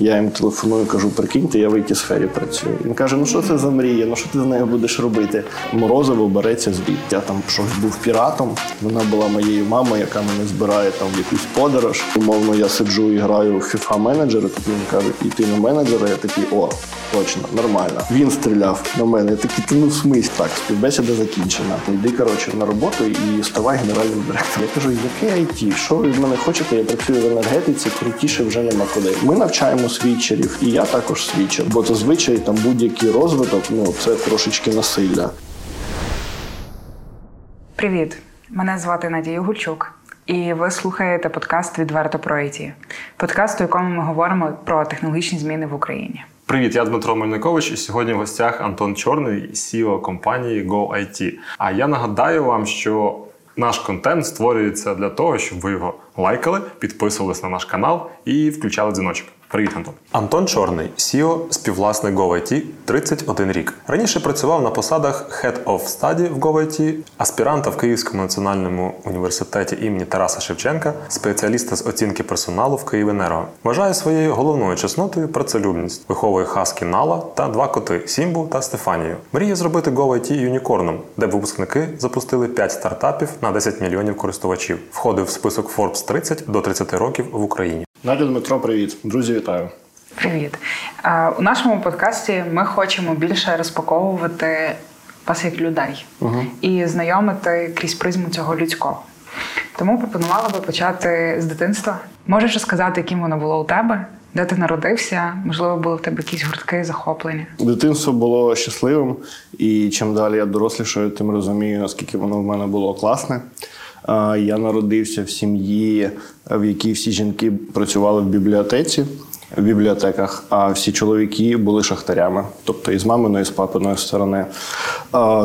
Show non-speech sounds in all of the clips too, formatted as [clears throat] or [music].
Я їм телефоную, кажу, прикиньте, я в it сфері працюю. Він каже: ну що це за мрія? Ну що ти з нею будеш робити? Морозиво береться звідти. Я там щось був піратом. Вона була моєю мамою, яка мене збирає там в якусь подорож. Умовно, я сиджу і граю в FIFA менеджера. Тут він каже, іти на менеджера. Я такий, о, точно, нормально. Він стріляв на мене. Я такий, ти ну в смислі так, співбесіда закінчена. Йди коротше на роботу і ставай генеральним директором. Я кажу, яке IT? Що ви від мене хочете? Я працюю в енергетиці, крутіше вже нема куди. Ми навчаємо свічерів, і я також свічер, бо зазвичай там будь-який розвиток, ну це трошечки насилля. Привіт! Мене звати Надія Гульчук, і ви слухаєте подкаст Відверто про IT. подкаст, у якому ми говоримо про технологічні зміни в Україні. Привіт, я Дмитро Мельникович, і сьогодні в гостях Антон Чорний, CEO компанії GoIT. А я нагадаю вам, що наш контент створюється для того, щоб ви його лайкали, підписувались на наш канал і включали дзвіночок. Привіт, Антон. Антон Чорний, CEO, співвласник GoIT, 31 рік. Раніше працював на посадах Head of Study в GoIT, аспіранта в Київському національному університеті імені Тараса Шевченка, спеціаліста з оцінки персоналу в Київенерго. Вважає своєю головною чеснотою працелюбність, виховує хаски Нала та два коти Сімбу та Стефанію. Мріє зробити GoIT юнікорном, де випускники запустили 5 стартапів на 10 мільйонів користувачів. Входив в список Forbes 30 до 30 років в Україні. Надя Дмитро, привіт, друзі, вітаю. Привіт! У нашому подкасті ми хочемо більше розпаковувати вас як людей Угу. і знайомити крізь призму цього людського. Тому пропонувала би почати з дитинства. Можеш розказати, яким воно було у тебе, де ти народився? Можливо, були в тебе якісь гуртки, захоплення. Дитинство було щасливим, і чим далі я дорослішаю, тим розумію, наскільки воно в мене було класне. Я народився в сім'ї, в якій всі жінки працювали в бібліотеці, в бібліотеках, а всі чоловіки були шахтарями, тобто і з маминої, і з папиної сторони.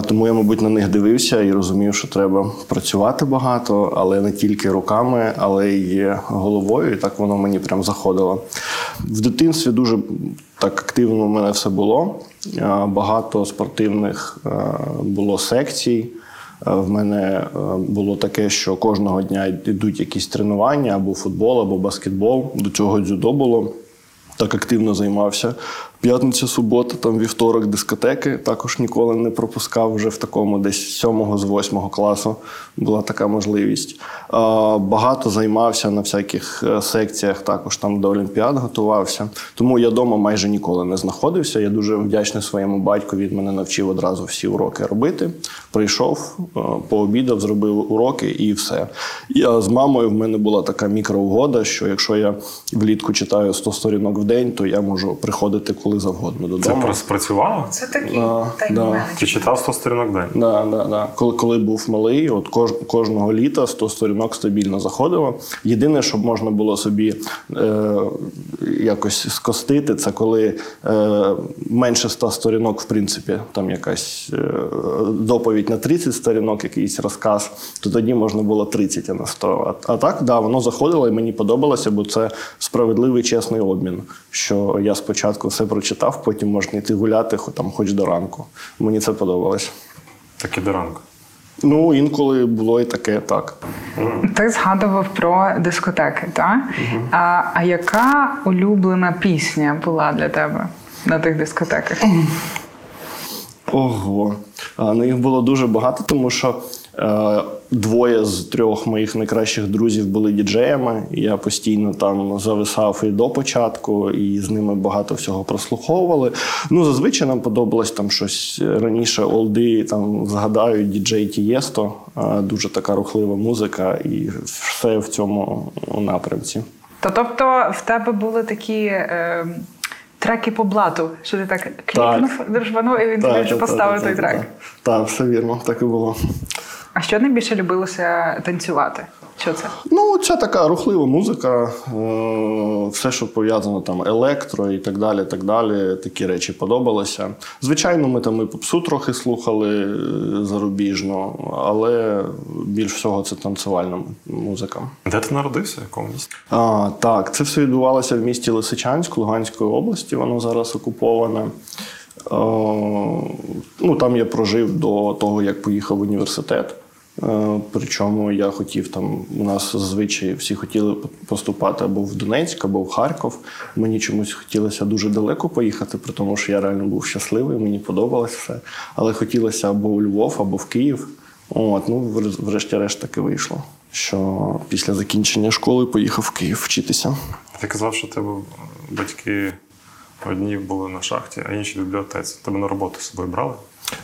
Тому я, мабуть, на них дивився і розумів, що треба працювати багато, але не тільки руками, але й головою. І так воно мені прям заходило. В дитинстві дуже так активно у мене все було. Багато спортивних було секцій. А, В мене е, було таке, що кожного дня йдуть якісь тренування або футбол, або баскетбол. До цього дзюдо було. Так активно займався. П'ятниця, субота, там вівторок, дискотеки. Також ніколи не пропускав вже в такому десь з сьомого, з восьмого класу була така можливість. Багато займався на всяких е, секціях, також там до Олімпіад готувався. Тому я вдома майже ніколи не знаходився. Я дуже вдячний своєму батьку. Він мене навчив одразу всі уроки робити. Прийшов, е, пообідав, зробив уроки і все. Я з мамою в мене була така мікроугода, що якщо я влітку читаю 100 сторінок в день, то я можу приходити коли завгодно Це додому. про- спрацювало? Це такий Да, да. Ти читав 100 сторінок день? Да, да, да. Коли, коли був малий, от кож, кожного літа 100 сторінок стабільно заходило. Єдине, що можна було собі е, якось скостити, це коли е, менше 100 сторінок, в принципі, там якась е, доповідь на 30 сторінок, якийсь розказ, то тоді можна було 30, а не 100. А, а так, да, воно заходило і мені подобалося, бо це справедливий чесний обмін. Що я спочатку все прочитав, потім можна йти гуляти, там, хоч до ранку. Мені це подобалось. Так і до ранку. Ну, інколи було і таке, так. Ти згадував про дискотеки, так? А, а яка улюблена пісня була для тебе на тих дискотеках? Ого. А, ну, їх було дуже багато, тому що двоє з трьох моїх найкращих друзів були діджеями. Я постійно там зависав і до початку, і з ними багато всього прослуховували. Ну, зазвичай нам подобалось там щось раніше олди, там згадаю, діджей Тієсто. Е, дуже така рухлива музика, і все в цьому напрямці. То тобто в тебе були такі. Е, Треки по блату, що ти так клікнув, держбанув, і він тобі вже поставив той трек. Так, так, все вірно, так і було. Що найбільше любилося танцювати? Що це? Ну, це така рухлива музика, е, все, що пов'язано там електро і так далі. так далі. Такі речі подобалися. Звичайно, ми там і попсу трохи слухали е, зарубіжно, але більш всього це танцювальна музика. Де ти народився? В якому місті? А, так, це все відбувалося в місті Лисичанськ Луганської області. Воно зараз окуповане. Е, ну, там я прожив до того, як поїхав в університет. Е, Причому я хотів там, у нас зазвичай всі хотіли поступати або в Донецьк, або в Харків. Мені чомусь хотілося дуже далеко поїхати, при тому, що я реально був щасливий, мені подобалося все. Але хотілося або у Львов, або в Київ. От, ну, врешті-решт таки вийшло. Що після закінчення школи поїхав в Київ вчитися. Ти казав, що тебе батьки одні були на шахті, а інші в бібліотеці. Тебе на роботу з собою брали?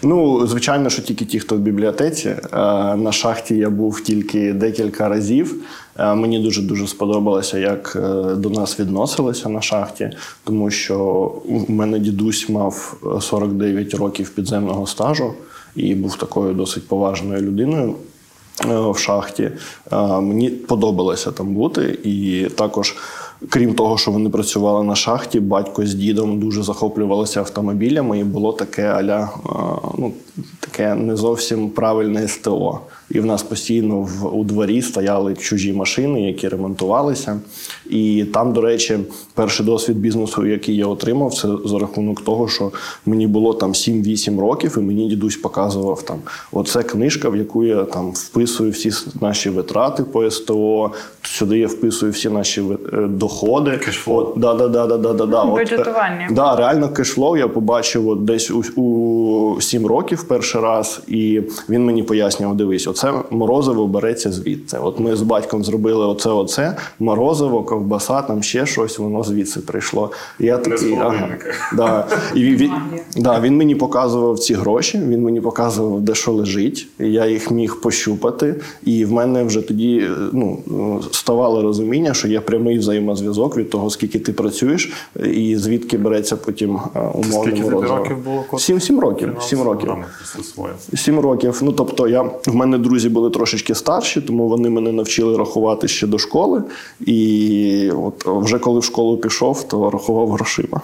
Ну, звичайно, що тільки ті, хто в бібліотеці. Е, На шахті я був тільки декілька разів. Е, Мені дуже дуже сподобалося, як е, до нас відносилися на шахті, тому що у мене дідусь мав е, 49 років підземного стажу і був такою досить поважною людиною. В шахті мені подобалося там бути, і також, крім того, що вони працювали на шахті, батько з дідом дуже захоплювалися автомобілями, і було таке аля, ну таке не зовсім правильне СТО. І в нас постійно в у дворі стояли чужі машини, які ремонтувалися. І там, до речі, перший досвід бізнесу, який я отримав, це за рахунок того, що мені було там 7-8 років, і мені дідусь показував там: оце книжка, в яку я там вписую всі наші витрати по СТО. Сюди я вписую всі наші е, доходи. Кешфлоу. От, да, да, да, да, да, да, да. От, е, Бюджетування. Да, реально кешфлоу я побачив от десь у, у 7 років перший раз, і він мені пояснював: дивись, оце морозиво береться звідси. От ми з батьком зробили оце, оце, морозиво, ковбаса, там ще щось, воно звідси прийшло. Я такий, ага, да. І він, він, да, він мені показував ці гроші, він мені показував, де що лежить. Я їх міг пощупати, і в мене вже тоді ну, ставало розуміння, що є прямий взаємозв'язок від того, скільки ти працюєш, і звідки береться потім е, умовне Скільки тобі років було? Сім, сім років. Сім років. Сім років. Ну тобто, я в мене друзі були трошечки старші, тому вони мене навчили рахувати ще до школи. І от вже коли в школу пішов, то рахував грошима.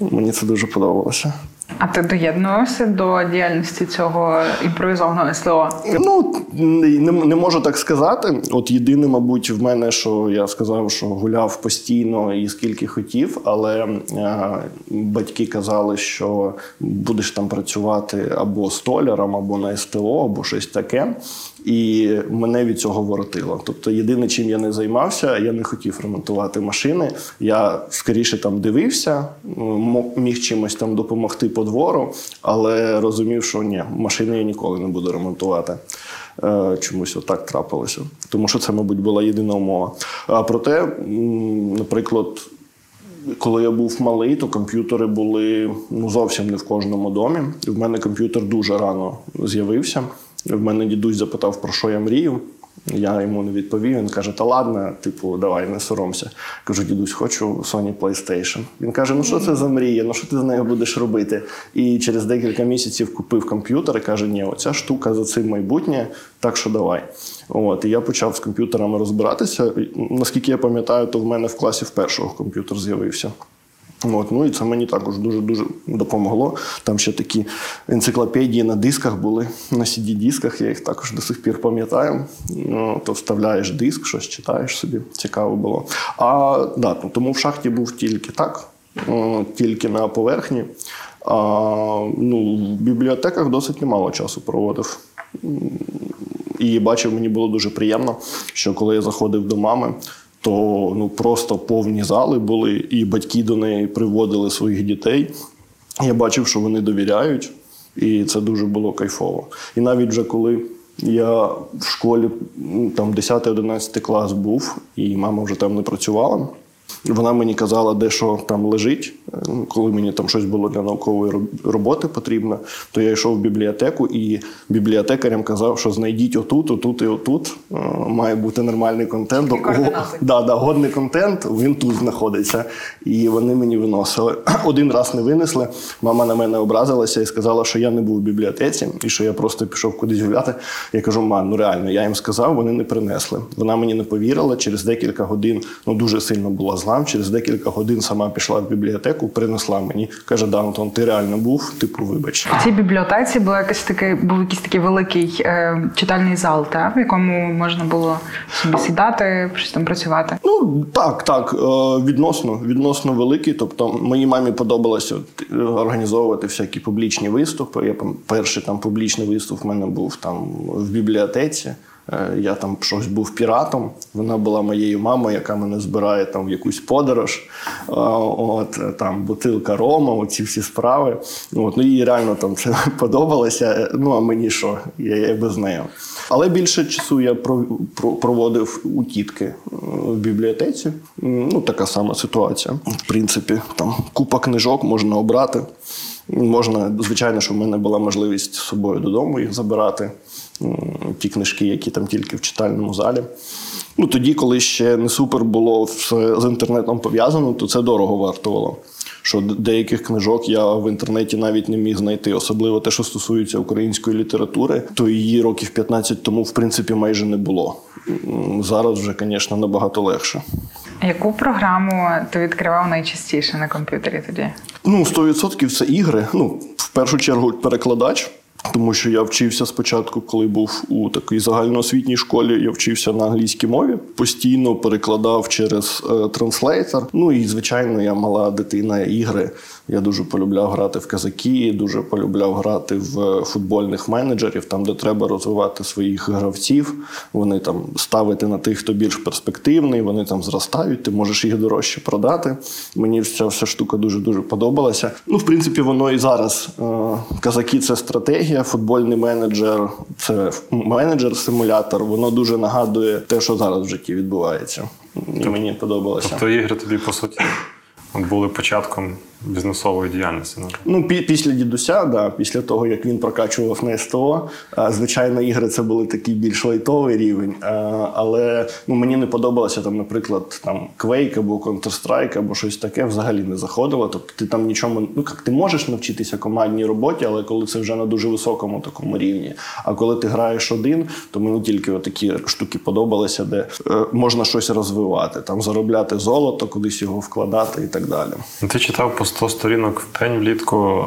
Мені це дуже подобалося. А ти доєднувався до діяльності цього імпровізованого СЛО? Ну не, не можу так сказати. От єдине, мабуть, в мене, що я сказав, що гуляв постійно і скільки хотів, але е, батьки казали, що будеш там працювати або столяром, або на СТО, або щось таке. І мене від цього воротило. Тобто, єдине, чим я не займався, я не хотів ремонтувати машини. Я скоріше там дивився, міг чимось там допомогти по двору, але розумів, що ні, машини я ніколи не буду ремонтувати. Е, Чомусь отак трапилося. Тому що це, мабуть, була єдина умова. А проте, наприклад, коли я був малий, то комп'ютери були ну, зовсім не в кожному домі. І в мене комп'ютер дуже рано з'явився. В мене дідусь запитав, про що я мрію. Я йому не відповів. Він каже: Та ладно, типу, давай, не соромся. Кажу, дідусь, хочу Sony PlayStation. Він каже: Ну що це за мрія? Ну що ти з нею будеш робити? І через декілька місяців купив комп'ютер і каже: Ні, оця штука за цим майбутнє, так що давай. От, і я почав з комп'ютерами розбиратися. Наскільки я пам'ятаю, то в мене в класі в першого комп'ютер з'явився. От, ну і це мені також дуже дуже допомогло. Там ще такі енциклопедії на дисках були, на CD-дисках, я їх також до сих пір пам'ятаю. Ну, то вставляєш диск, щось читаєш собі, цікаво було. А да, тому в шахті був тільки так, тільки на поверхні. А, ну, в бібліотеках досить немало часу проводив. І бачив, мені було дуже приємно, що коли я заходив до мами, то ну просто повні зали були, і батьки до неї приводили своїх дітей. Я бачив, що вони довіряють, і це дуже було кайфово. І навіть вже коли я в школі ну, там 10-11 клас був, і мама вже там не працювала. Вона мені казала, де що там лежить. Ну, Коли мені там щось було для наукової роботи потрібно, то я йшов в бібліотеку і бібліотекарям казав, що знайдіть отут, отут і отут. Е, Має бути нормальний контент. І. Да, да, годний контент, він тут знаходиться. І вони мені виносили. [clears throat] Один раз не винесли. Мама на мене образилася і сказала, що я не був в бібліотеці і що я просто пішов кудись гуляти. Я кажу, мам, ну реально, я їм сказав, вони не принесли. Вона мені не повірила. Через декілька годин ну дуже сильно була злам. Через декілька годин сама пішла в бібліотеку, принесла мені. Каже: Да, ти реально був, типу, вибач. В цій бібліотеці була якась такий, був якийсь такий великий е, читальний зал, та, в якому можна було собі сідати, щось там працювати. Ну так, так, е, відносно, відносно великий. Тобто, моїй мамі подобалося от, е, організовувати всякі публічні виступи. Я перший там публічний виступ в мене був там в бібліотеці. Е, Я там щось був піратом. Вона була моєю мамою, яка мене збирає там в якусь подорож. Е, От е, там бутилка рома, оці всі справи. От, ну їй реально там це [laughs] подобалося. Ну а мені що? Я, я без неї. Але більше часу я про- про- проводив у тітки в бібліотеці. Ну, така сама ситуація. В принципі, там купа книжок можна обрати. Можна, звичайно, що в мене була можливість з собою додому їх забирати. Ті книжки, які там тільки в читальному залі. Ну, тоді, коли ще не супер було все з інтернетом пов'язано, то це дорого вартувало. Що деяких книжок я в інтернеті навіть не міг знайти, особливо те, що стосується української літератури, то її років 15 тому, в принципі, майже не було. Зараз вже, звісно, набагато легше. Яку програму ти відкривав найчастіше на комп'ютері тоді? Ну, 100% це ігри. Ну, в першу чергу, перекладач. Тому що я вчився спочатку, коли був у такій загальноосвітній школі, я вчився на англійській мові, постійно перекладав через е, translator. Ну і звичайно, я мала дитина ігри. Я дуже полюбляв грати в казаки, дуже полюбляв грати в футбольних менеджерів, там, де треба розвивати своїх гравців. Вони там ставити на тих, хто більш перспективний, вони там зростають, ти можеш їх дорожче продати. Мені ця вся штука дуже дуже подобалася. Ну, в принципі, воно і зараз. Е, Казаки це стратегія, футбольний менеджер це менеджер-симулятор. Воно дуже нагадує те, що зараз в житті відбувається. І мені подобалося. Тобто ігри тобі, по суті, були початком бізнесової діяльності. ну. Ну, після дідуся, да, після того, як він прокачував на СТО, звичайно, ігри це були такий більш лайтовий рівень. Але ну, мені не подобалося там, наприклад, там Quake або Counter-Strike, або щось таке взагалі не заходило. Тобто ти там нічому, ну як ти можеш навчитися командній роботі, але коли це вже на дуже високому такому рівні. А коли ти граєш один, то мені тільки такі штуки подобалися, де е, можна щось розвивати, там заробляти золото, кудись його вкладати і так далі. Ти читав по 100 сторінок в день влітку.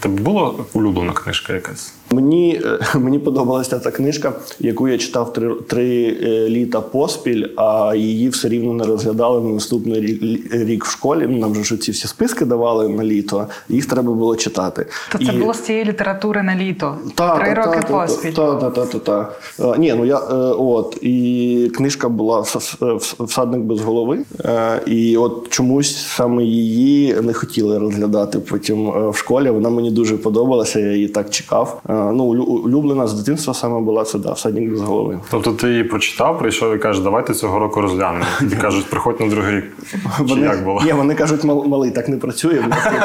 Тебе була улюблена книжка якась? Мені, е, мені подобалася та книжка, яку я читав три, три е, літа поспіль, а її все рівно не розглядали на наступний рік, рік в школі. Ну, Нам же ж ці всі списки давали на літо, їх треба було читати. То це І- було з цієї літератури на літо. та, Три та, роки та, поспіль. Та, та, та, та, та. Е, Ні, ну я от і книжка була «Вс- вс- всадник без голови. І от чомусь саме її не хотіли розглядати потім в школі. Вона мені дуже подобалася, я її так чекав. Ну, улюблена з дитинства саме була це да, всадник без голови. Тобто ти її прочитав, прийшов і кажеш, давайте цього року розглянемо. І кажуть, приходь на другий рік. Чи як було? Ні, вони кажуть, «Мал- малий, так не працює. В нас є,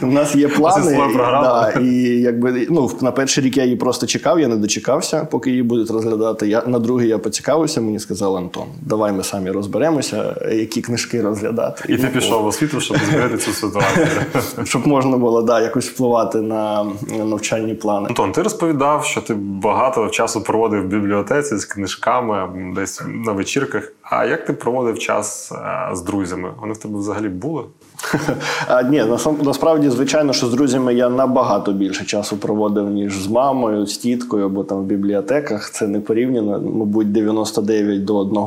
в нас є плани. і- Да, і якби ну на перший рік я її просто чекав, я не дочекався, поки її будуть розглядати. Я на другий я поцікавився. Мені сказав Антон, давай ми самі розберемося, які книжки розглядати. І ти Ну, пішов в освіту, щоб змінити цю ситуацію. [laughs] щоб можна було да, якось впливати на навчальні плани. Антон, ти розповідав, що ти багато часу проводив в бібліотеці з книжками, десь на вечірках. А як ти проводив час е, з друзями? Вони в тебе взагалі були? [laughs] Ні, насправді, звичайно, що з друзями я набагато більше часу проводив, ніж з мамою, з тіткою або там в бібліотеках. Це не порівняно, мабуть, 99 до 1.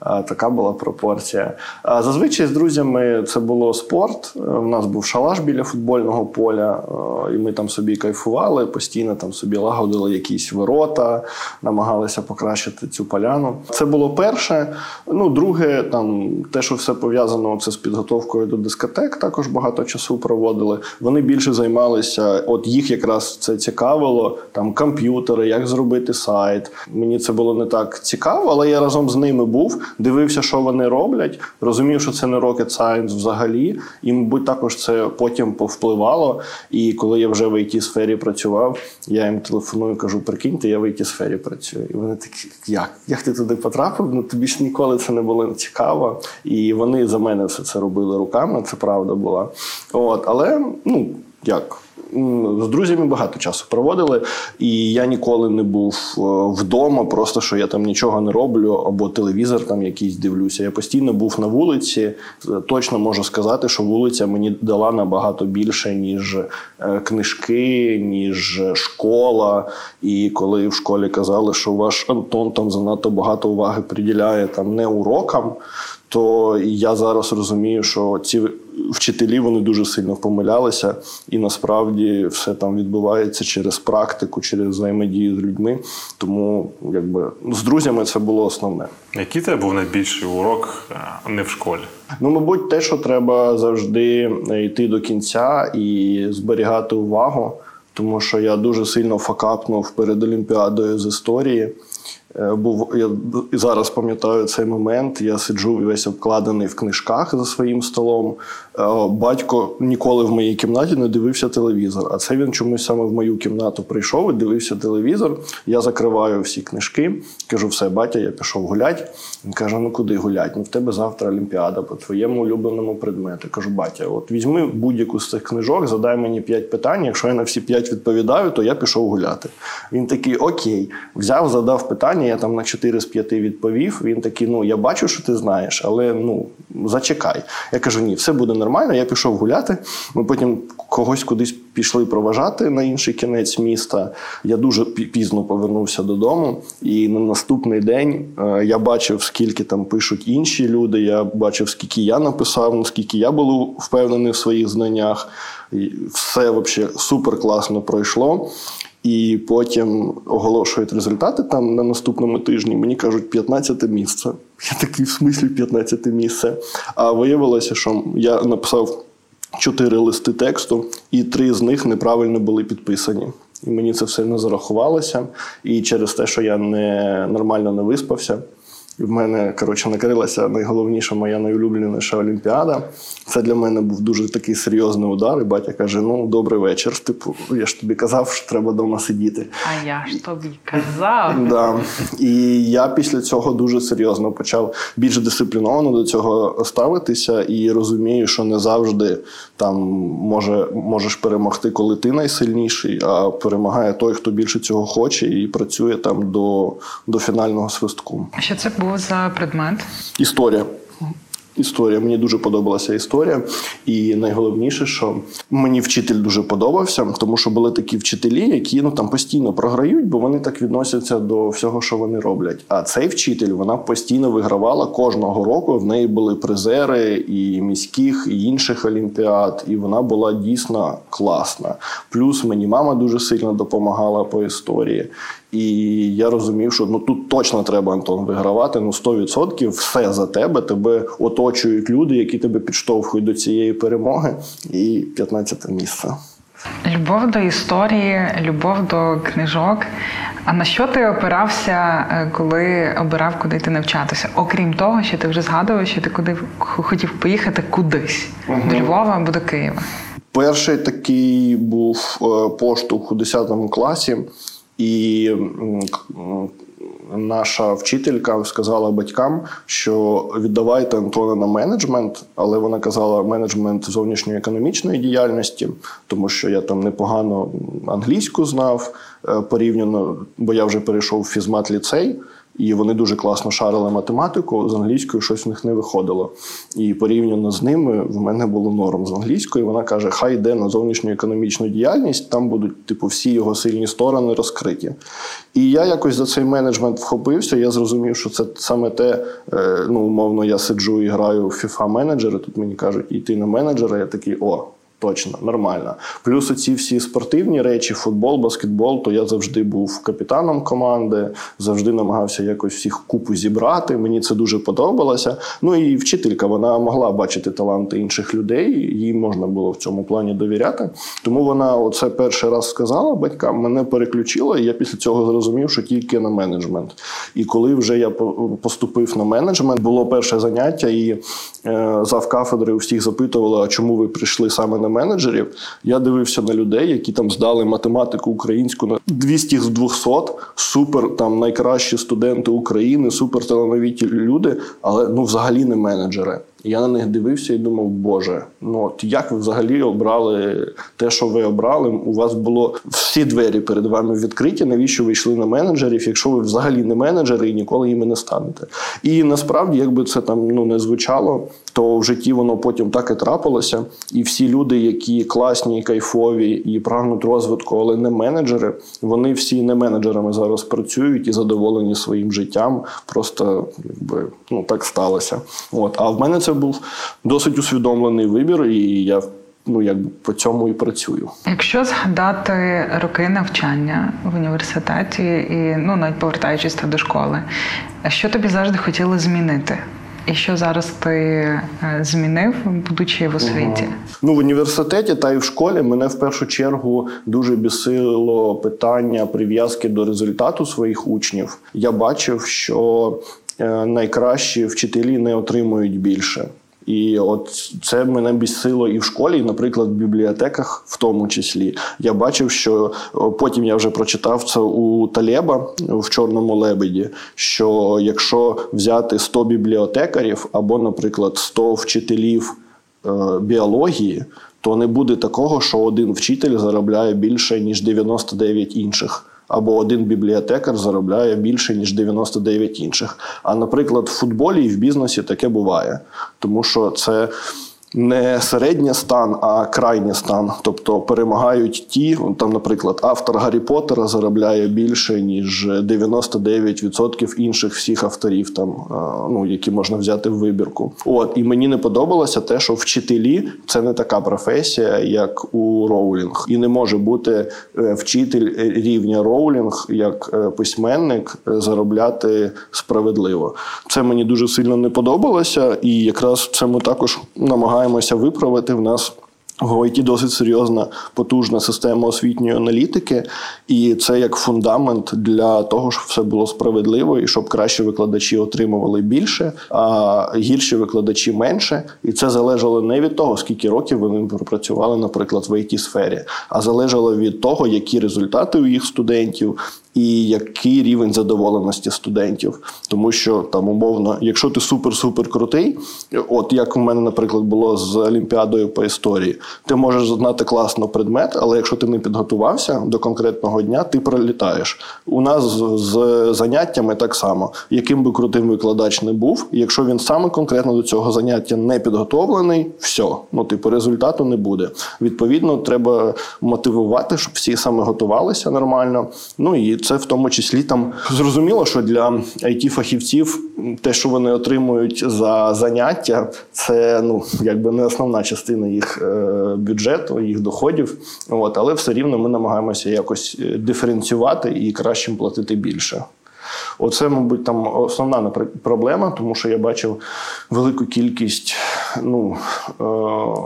А, така була пропорція. А, зазвичай з друзями це було спорт. У нас був шалаш біля футбольного поля, і ми там собі кайфували, постійно там собі лагодили якісь ворота, намагалися покращити цю поляну. Це було перше. Ну, друге, там те, що все пов'язано це з підготовкою до дискотек, також багато часу проводили. Вони більше займалися, от їх якраз це цікавило. Там комп'ютери, як зробити сайт. Мені це було не так цікаво, але я разом з ними був, дивився, що вони роблять, розумів, що це не rocket science взагалі, і, мабуть, також це потім повпливало. І коли я вже в it сфері працював, я їм телефоную, кажу: прикиньте, я в it сфері працюю. І вони такі, як? Як ти туди потрапив? Ну тобі ж ніколи це не було цікаво. І вони за мене все це робили руками, це правда була. От, але ну як. з друзями багато часу проводили, і я ніколи не був е, вдома, просто що я там нічого не роблю, або телевізор там якийсь дивлюся. Я постійно був на вулиці. Е, точно можу сказати, що вулиця мені дала набагато більше, ніж е, книжки, ніж школа. І коли в школі казали, що ваш Антон там занадто багато уваги приділяє там не урокам то я зараз розумію, що ці вчителі вони дуже сильно помилялися, і насправді все там відбувається через практику, через взаємодію з людьми. Тому якби з друзями це було основне. Який тебе був найбільший урок е, не в школі? Ну, мабуть, те, що треба завжди йти до кінця і зберігати увагу, тому що я дуже сильно факапнув перед Олімпіадою з історії. Е, був я зараз пам'ятаю цей момент. Я сиджу весь обкладений в книжках за своїм столом. Е, батько ніколи в моїй кімнаті не дивився телевізор. А це він чомусь саме в мою кімнату прийшов і дивився телевізор. Я закриваю всі книжки, кажу, все, батя, я пішов гулять. Він каже: Ну куди гулять? Ну в тебе завтра Олімпіада по твоєму улюбленому предмету. Кажу, батя, от візьми будь-яку з цих книжок, задай мені п'ять питань. Якщо я на всі п'ять відповідаю, то я пішов гуляти. Він такий, окей, взяв, задав питання. Я там на 4 з 5 відповів. Він такий: ну я бачу, що ти знаєш, але ну зачекай. Я кажу, ні, все буде нормально. Я пішов гуляти. Ми потім когось кудись пішли проважати на інший кінець міста. Я дуже пізно повернувся додому, і на наступний день е, я бачив, скільки там пишуть інші люди. Я бачив, скільки я написав, наскільки я був впевнений в своїх знаннях. І Все взагалі супер класно пройшло. І потім оголошують результати там на наступному тижні. Мені кажуть, 15 місце. Я такий в смислі 15 місце. А виявилося, що я написав чотири листи тексту, і три з них неправильно були підписані. І мені це все не зарахувалося. І через те, що я не нормально не виспався. І в мене коротше накрилася найголовніша моя найулюбленіша Олімпіада. Це для мене був дуже такий серйозний удар. І батя каже: Ну, добрий вечір. Типу, я ж тобі казав, що треба вдома сидіти. А я ж тобі казав. [laughs] Да. І я після цього дуже серйозно почав більш дисципліновано до цього ставитися і розумію, що не завжди там може можеш перемогти, коли ти найсильніший, а перемагає той, хто більше цього хоче, і працює там до, до фінального свистку. Що це був за предмет? Історія. Історія, мені дуже подобалася історія, і найголовніше, що мені вчитель дуже подобався, тому що були такі вчителі, які ну там постійно програють, бо вони так відносяться до всього, що вони роблять. А цей вчитель вона постійно вигравала кожного року. В неї були призери і міських, і інших олімпіад, і вона була дійсно класна. Плюс мені мама дуже сильно допомагала по історії. І я розумів, що ну тут точно треба Антон вигравати. Ну 100% все за тебе. Тебе оточують люди, які тебе підштовхують до цієї перемоги. І 15 місце. Любов до історії, любов до книжок. А на що ти опирався, е, коли обирав, куди ти навчатися? Окрім того, що ти вже згадував, що ти куди хотів поїхати кудись угу. до Львова або до Києва? Перший такий був е, поштовх у 10 класі. І наша вчителька сказала батькам, що віддавайте Антона на менеджмент, але вона казала менеджмент зовнішньої економічної діяльності, тому що я там непогано англійську знав е, порівняно, бо я вже перейшов в фізмат ліцей. І вони дуже класно шарили математику з англійською, щось в них не виходило. І порівняно з ними в мене було норм з англійською. Вона каже: Хай йде на зовнішню економічну діяльність, там будуть типу всі його сильні сторони розкриті. І я якось за цей менеджмент вхопився. Я зрозумів, що це саме те, е, ну умовно, я сиджу і граю в FIFA менеджери. Тут мені кажуть, йти на менеджера. Я такий о. Точно, нормально. Плюс оці всі спортивні речі, футбол, баскетбол, то я завжди був капітаном команди, завжди намагався якось всіх купу зібрати. Мені це дуже подобалося. Ну і вчителька вона могла бачити таланти інших людей, їй можна було в цьому плані довіряти. Тому вона оце перший раз сказала батькам, мене переключила, і я після цього зрозумів, що тільки на менеджмент. І коли вже я поступив на менеджмент, було перше заняття, і е, зав кафедри у всіх запитувала, чому ви прийшли саме на менеджерів. Я дивився на людей, які там здали математику українську на 200 з 200, супер там найкращі студенти України, супер талановіті люди, але ну взагалі не менеджери. Я на них дивився і думав, Боже, ну от як ви взагалі обрали те, що ви обрали? У вас було всі двері перед вами відкриті. Навіщо ви йшли на менеджерів, якщо ви взагалі не менеджери і ніколи їми не станете? І насправді, якби це там ну не звучало, то в житті воно потім так і трапилося. І всі люди, які класні, кайфові і прагнуть розвитку, але не менеджери, вони всі не менеджерами зараз працюють і задоволені своїм життям. Просто якби ну так сталося. От а в мене це був досить усвідомлений вибір, і я ну якби по цьому і працюю. Якщо згадати роки навчання в університеті і ну навіть повертаючись до школи, що тобі завжди хотіли змінити? І що зараз ти е, змінив, будучи в освіті? Ну в університеті та й в школі мене в першу чергу дуже бісило питання прив'язки до результату своїх учнів. Я бачив, що найкращі вчителі не отримують більше. І от це мене бісило і в школі, і, наприклад, в бібліотеках, в тому числі. Я бачив, що потім я вже прочитав це у Талеба в Чорному лебеді. Що якщо взяти 100 бібліотекарів або, наприклад, 100 вчителів е, біології, то не буде такого, що один вчитель заробляє більше ніж 99 інших або один бібліотекар заробляє більше ніж 99 інших. А наприклад, в футболі і в бізнесі таке буває, тому що це не середній стан, а крайній стан. Тобто перемагають ті, там, наприклад, автор Гаррі Поттера заробляє більше, ніж 99% інших всіх авторів, там, ну, які можна взяти в вибірку. От, І мені не подобалося те, що вчителі це не така професія, як у Роулінг. І не може бути е, вчитель рівня Роулінг, як е, письменник, е, заробляти справедливо. Це мені дуже сильно не подобалося, і якраз це ми також намагаємося намагаємося виправити в нас. В ГОІТі досить серйозна потужна система освітньої аналітики, і це як фундамент для того, щоб все було справедливо і щоб кращі викладачі отримували більше, а гірші викладачі менше. І це залежало не від того, скільки років вони пропрацювали, наприклад, в it сфері, а залежало від того, які результати у їх студентів, і який рівень задоволеності студентів. Тому що там умовно, якщо ти супер-супер крутий, от як у мене, наприклад, було з Олімпіадою по історії, ти можеш знати класно предмет, але якщо ти не підготувався до конкретного дня, ти пролітаєш. У нас з заняттями так само, яким би крутим викладач не був, якщо він саме конкретно до цього заняття не підготовлений, все, ну типу результату не буде. Відповідно, треба мотивувати, щоб всі саме готувалися нормально. Ну і це в тому числі там зрозуміло, що для it фахівців те, що вони отримують за заняття, це ну якби не основна частина їх е, бюджету, їх доходів. От, але все рівно ми намагаємося якось е, диференціювати і кращим платити більше. Оце, мабуть, там основна проблема, тому що я бачив велику кількість ну, е,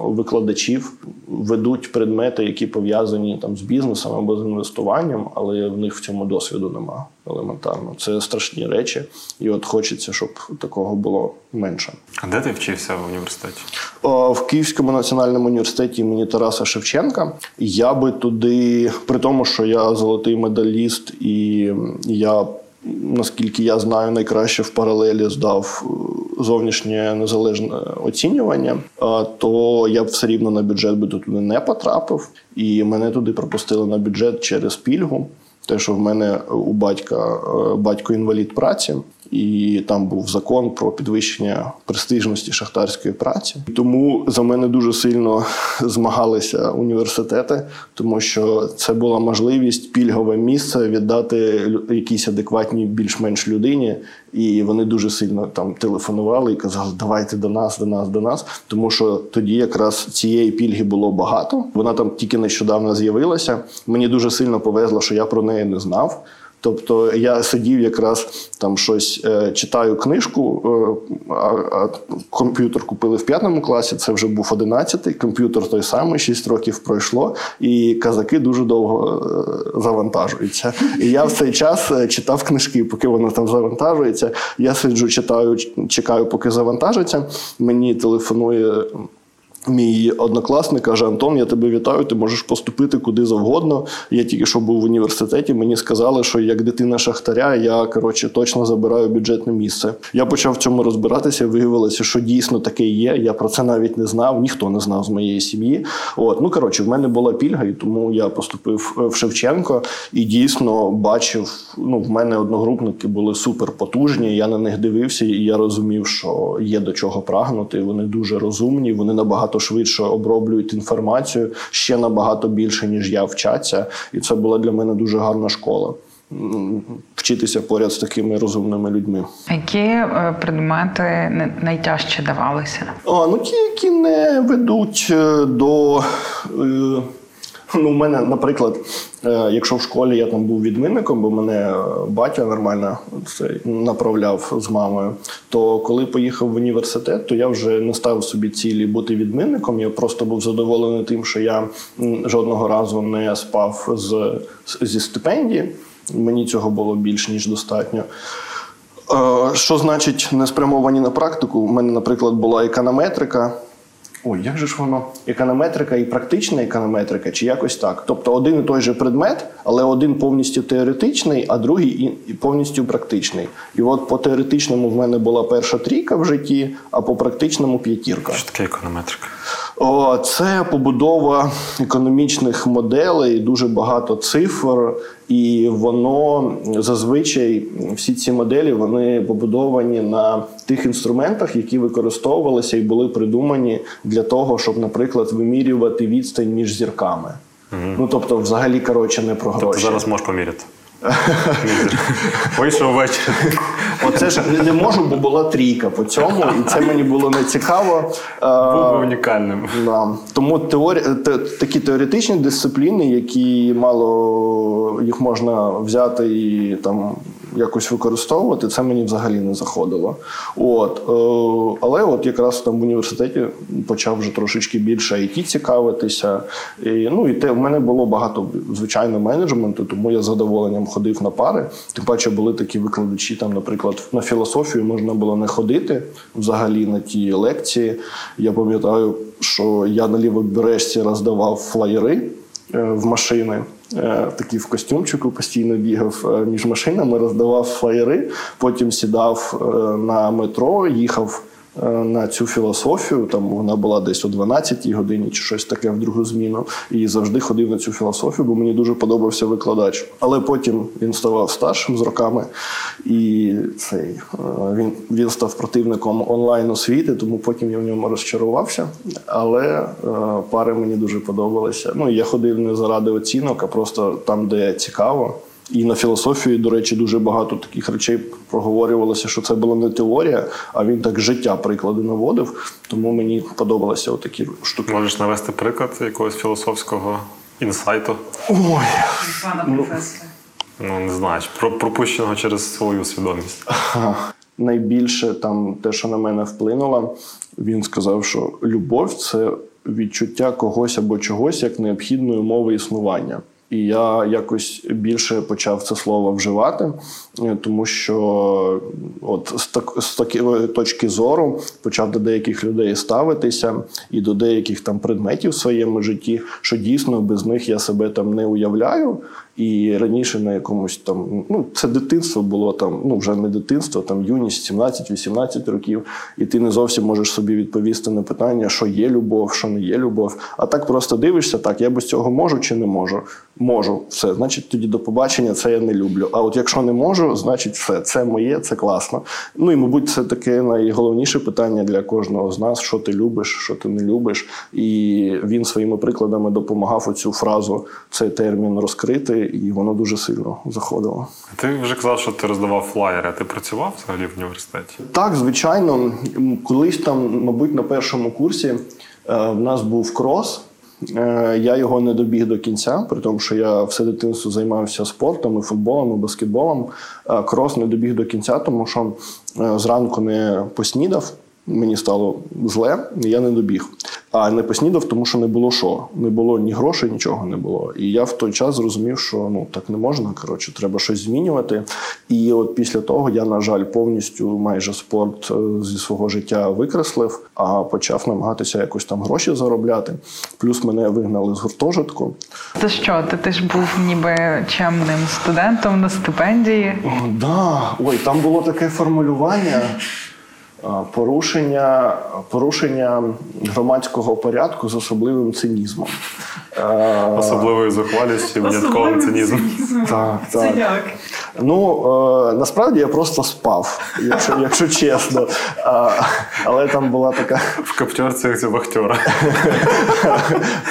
викладачів ведуть предмети, які пов'язані там з бізнесом або з інвестуванням, але в них в цьому досвіду нема елементарно. Це страшні речі, і от хочеться, щоб такого було менше. А де ти вчився в університеті? В Київському національному університеті імені Тараса Шевченка. Я би туди, при тому, що я золотий медаліст, і я наскільки я знаю, найкраще в паралелі здав е, зовнішнє незалежне оцінювання, то я б все рівно на бюджет би туди не потрапив, і мене туди пропустили на бюджет через пільгу. Те, що в мене у батька е, батько інвалід праці, і там був закон про підвищення престижності шахтарської праці. Тому за мене дуже сильно [laughs] змагалися університети, тому що це була можливість пільгове місце віддати якійсь адекватній, більш-менш людині. І вони дуже сильно там телефонували і казали, давайте до нас, до нас, до нас. Тому що тоді якраз цієї пільги було багато. Вона там тільки нещодавно з'явилася. Мені дуже сильно повезло, що я про неї не знав. Тобто я сидів якраз там щось е, читаю книжку, е, а, комп'ютер купили в п'ятому класі. Це вже був одинадцятий. Комп'ютер той самий, шість років пройшло, і казаки дуже довго е, завантажуються. І я в цей час читав книжки, поки воно там завантажується. Я сиджу, читаю, чекаю, поки завантажиться. Мені телефонує Мій однокласник каже: Антон, я тебе вітаю, ти можеш поступити куди завгодно. Я тільки що був в університеті. Мені сказали, що як дитина шахтаря, я коротше точно забираю бюджетне місце. Я почав в цьому розбиратися. Виявилося, що дійсно таке є. Я про це навіть не знав, ніхто не знав з моєї сім'ї. От ну коротше, в мене була пільга, і тому я поступив в Шевченко і дійсно бачив. Ну, в мене одногрупники були супер потужні. Я на них дивився, і я розумів, що є до чого прагнути. Вони дуже розумні, вони набагато швидше оброблюють інформацію ще набагато більше, ніж я вчаться. І це була для мене дуже гарна школа. Вчитися поряд з такими розумними людьми. Які е, предмети найтяжче давалися? А, ну ті, які не ведуть е, до. Ну, у мене, наприклад, е, якщо в школі я там був відмінником, бо мене е, батя нормально це направляв з мамою, то коли поїхав в університет, то я вже не ставив собі цілі бути відмінником. Я просто був задоволений тим, що я жодного разу не спав з, зі стипендії. Мені цього було більш ніж достатньо. Е, Що значить не спрямовані на практику? У мене, наприклад, була економетрика. Ой, як же ж воно? Економетрика і практична економетрика, чи якось так. Тобто один і той же предмет, але один повністю теоретичний, а другий і- повністю практичний. І от по теоретичному в мене була перша трійка в житті, а по практичному п'ятірка. Що таке економетрика? О, це побудова економічних моделей, дуже багато цифр, і воно зазвичай всі ці моделі вони побудовані на тих інструментах, які використовувалися і були придумані для того, щоб, наприклад, вимірювати відстань між зірками. Ну тобто, взагалі, коротше, не про Тобто зараз можеш поміряти. [laughs] Вийшов вечір. Оце ж не можу, бо була трійка по цьому, і це мені було не цікаво. Був би Е, унікальним. Да. Тому теорі... те- такі теоретичні дисципліни, які мало їх можна взяти і там якось використовувати, це мені взагалі не заходило. От. Е, але от якраз там в університеті почав вже трошечки більше IT цікавитися. І, ну і те, в мене було багато звичайно менеджменту, тому я з задоволенням ходив на пари. Тим паче були такі викладачі, там, наприклад, на філософію можна було не ходити взагалі на ті лекції. Я пам'ятаю, що я на лівобережці роздавав флаєри е, в машини. Е, Такий в костюмчику постійно бігав е, між машинами, роздавав флаєри, потім сідав е, на метро, їхав на цю філософію. Там вона була десь о 12-й годині чи щось таке в другу зміну. І завжди ходив на цю філософію, бо мені дуже подобався викладач. Але потім він ставав старшим з роками, і цей е, він, він став противником онлайн освіти, тому потім я в ньому розчарувався. Але е, пари мені дуже подобалися. Ну я ходив не заради оцінок, а просто там, де цікаво. І на філософії, до речі, дуже багато таких речей проговорювалося, що це була не теорія, а він так життя приклади наводив. Тому мені подобалися отакі штуки. Можеш навести приклад якогось філософського інсайту. Ой, професора. Ну, не знаю, про- пропущеного через свою свідомість. найбільше там те, що на мене вплинуло, він сказав, що любов це відчуття когось або чогось як необхідної умови існування. І я якось більше почав це слово вживати, е, тому що от з, так, з такої точки зору почав до деяких людей ставитися і до деяких там предметів в своєму житті, що дійсно без них я себе там не уявляю. І раніше на якомусь там, ну це дитинство було там, ну вже не дитинство, там юність, 17-18 років, і ти не зовсім можеш собі відповісти на питання, що є любов, що не є любов. А так просто дивишся, так, я без цього можу чи не можу. Можу, все, значить, тоді до побачення це я не люблю. А от якщо не можу, значить все, це моє, це класно. Ну і мабуть, це таке найголовніше питання для кожного з нас: що ти любиш, що ти не любиш. І він своїми прикладами допомагав оцю фразу, цей термін розкрити, і воно дуже сильно заходило. Ти вже казав, що ти роздавав флаєри. Ти працював взагалі в університеті? Так, звичайно, колись там, мабуть, на першому курсі е, в нас був крос. Е, Я його не добіг до кінця, при тому, що я все дитинство займався спортом, і футболом, і баскетболом. Е, Крос не добіг до кінця, тому що зранку не поснідав, мені стало зле, і я не добіг. А не поснідав, тому що не було що. Не було ні грошей, нічого не було. І я в той час зрозумів, що ну так не можна. Коротше, треба щось змінювати. І от після того я, на жаль, повністю майже спорт е, зі свого життя викреслив, а почав намагатися якось там гроші заробляти. Плюс мене вигнали з гуртожитку. Це що? Ти, ти ж був ніби чемним студентом на стипендії. О, да. Ой, там було таке формулювання. А, Порушення, порушення громадського порядку з особливим цинізмом. Е, Особливою зухвалістю, винятковим цинізмом. Так, так. Ну е, насправді я просто спав, якщо, якщо чесно. Але там була така В коптерці це вахтера.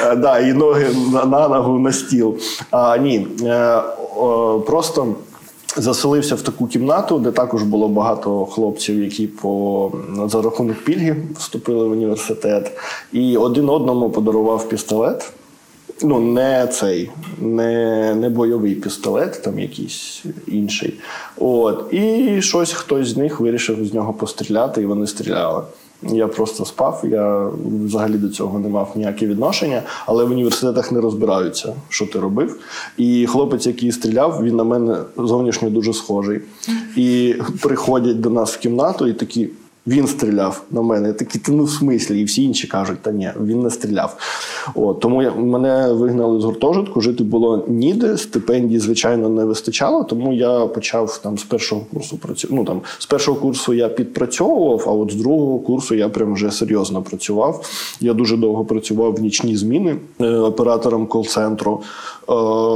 Е, да, і ноги на, ногу на стіл. А, ні, е, просто заселився в таку кімнату, де також було багато хлопців, які по за рахунок пільги вступили в університет, і один одному подарував пістолет. Ну, не цей, не, не бойовий пістолет, там якийсь інший. От. І щось хтось з них вирішив з нього постріляти, і вони стріляли. Я просто спав, я взагалі до цього не мав ніяке відношення, але в університетах не розбираються, що ти робив. І хлопець, який стріляв, він на мене зовнішньо дуже схожий. І приходять до нас в кімнату і такі. Він стріляв на мене. Такі, та ну в смислі, і всі інші кажуть, та ні, він не стріляв. От, тому я, мене вигнали з гуртожитку, жити було ніде, стипендії, звичайно, не вистачало, тому я почав там з першого курсу працювати. Ну там з першого курсу я підпрацьовував, а от з другого курсу я прям вже серйозно працював. Я дуже довго працював в нічні зміни е, оператором кол-центру. Е,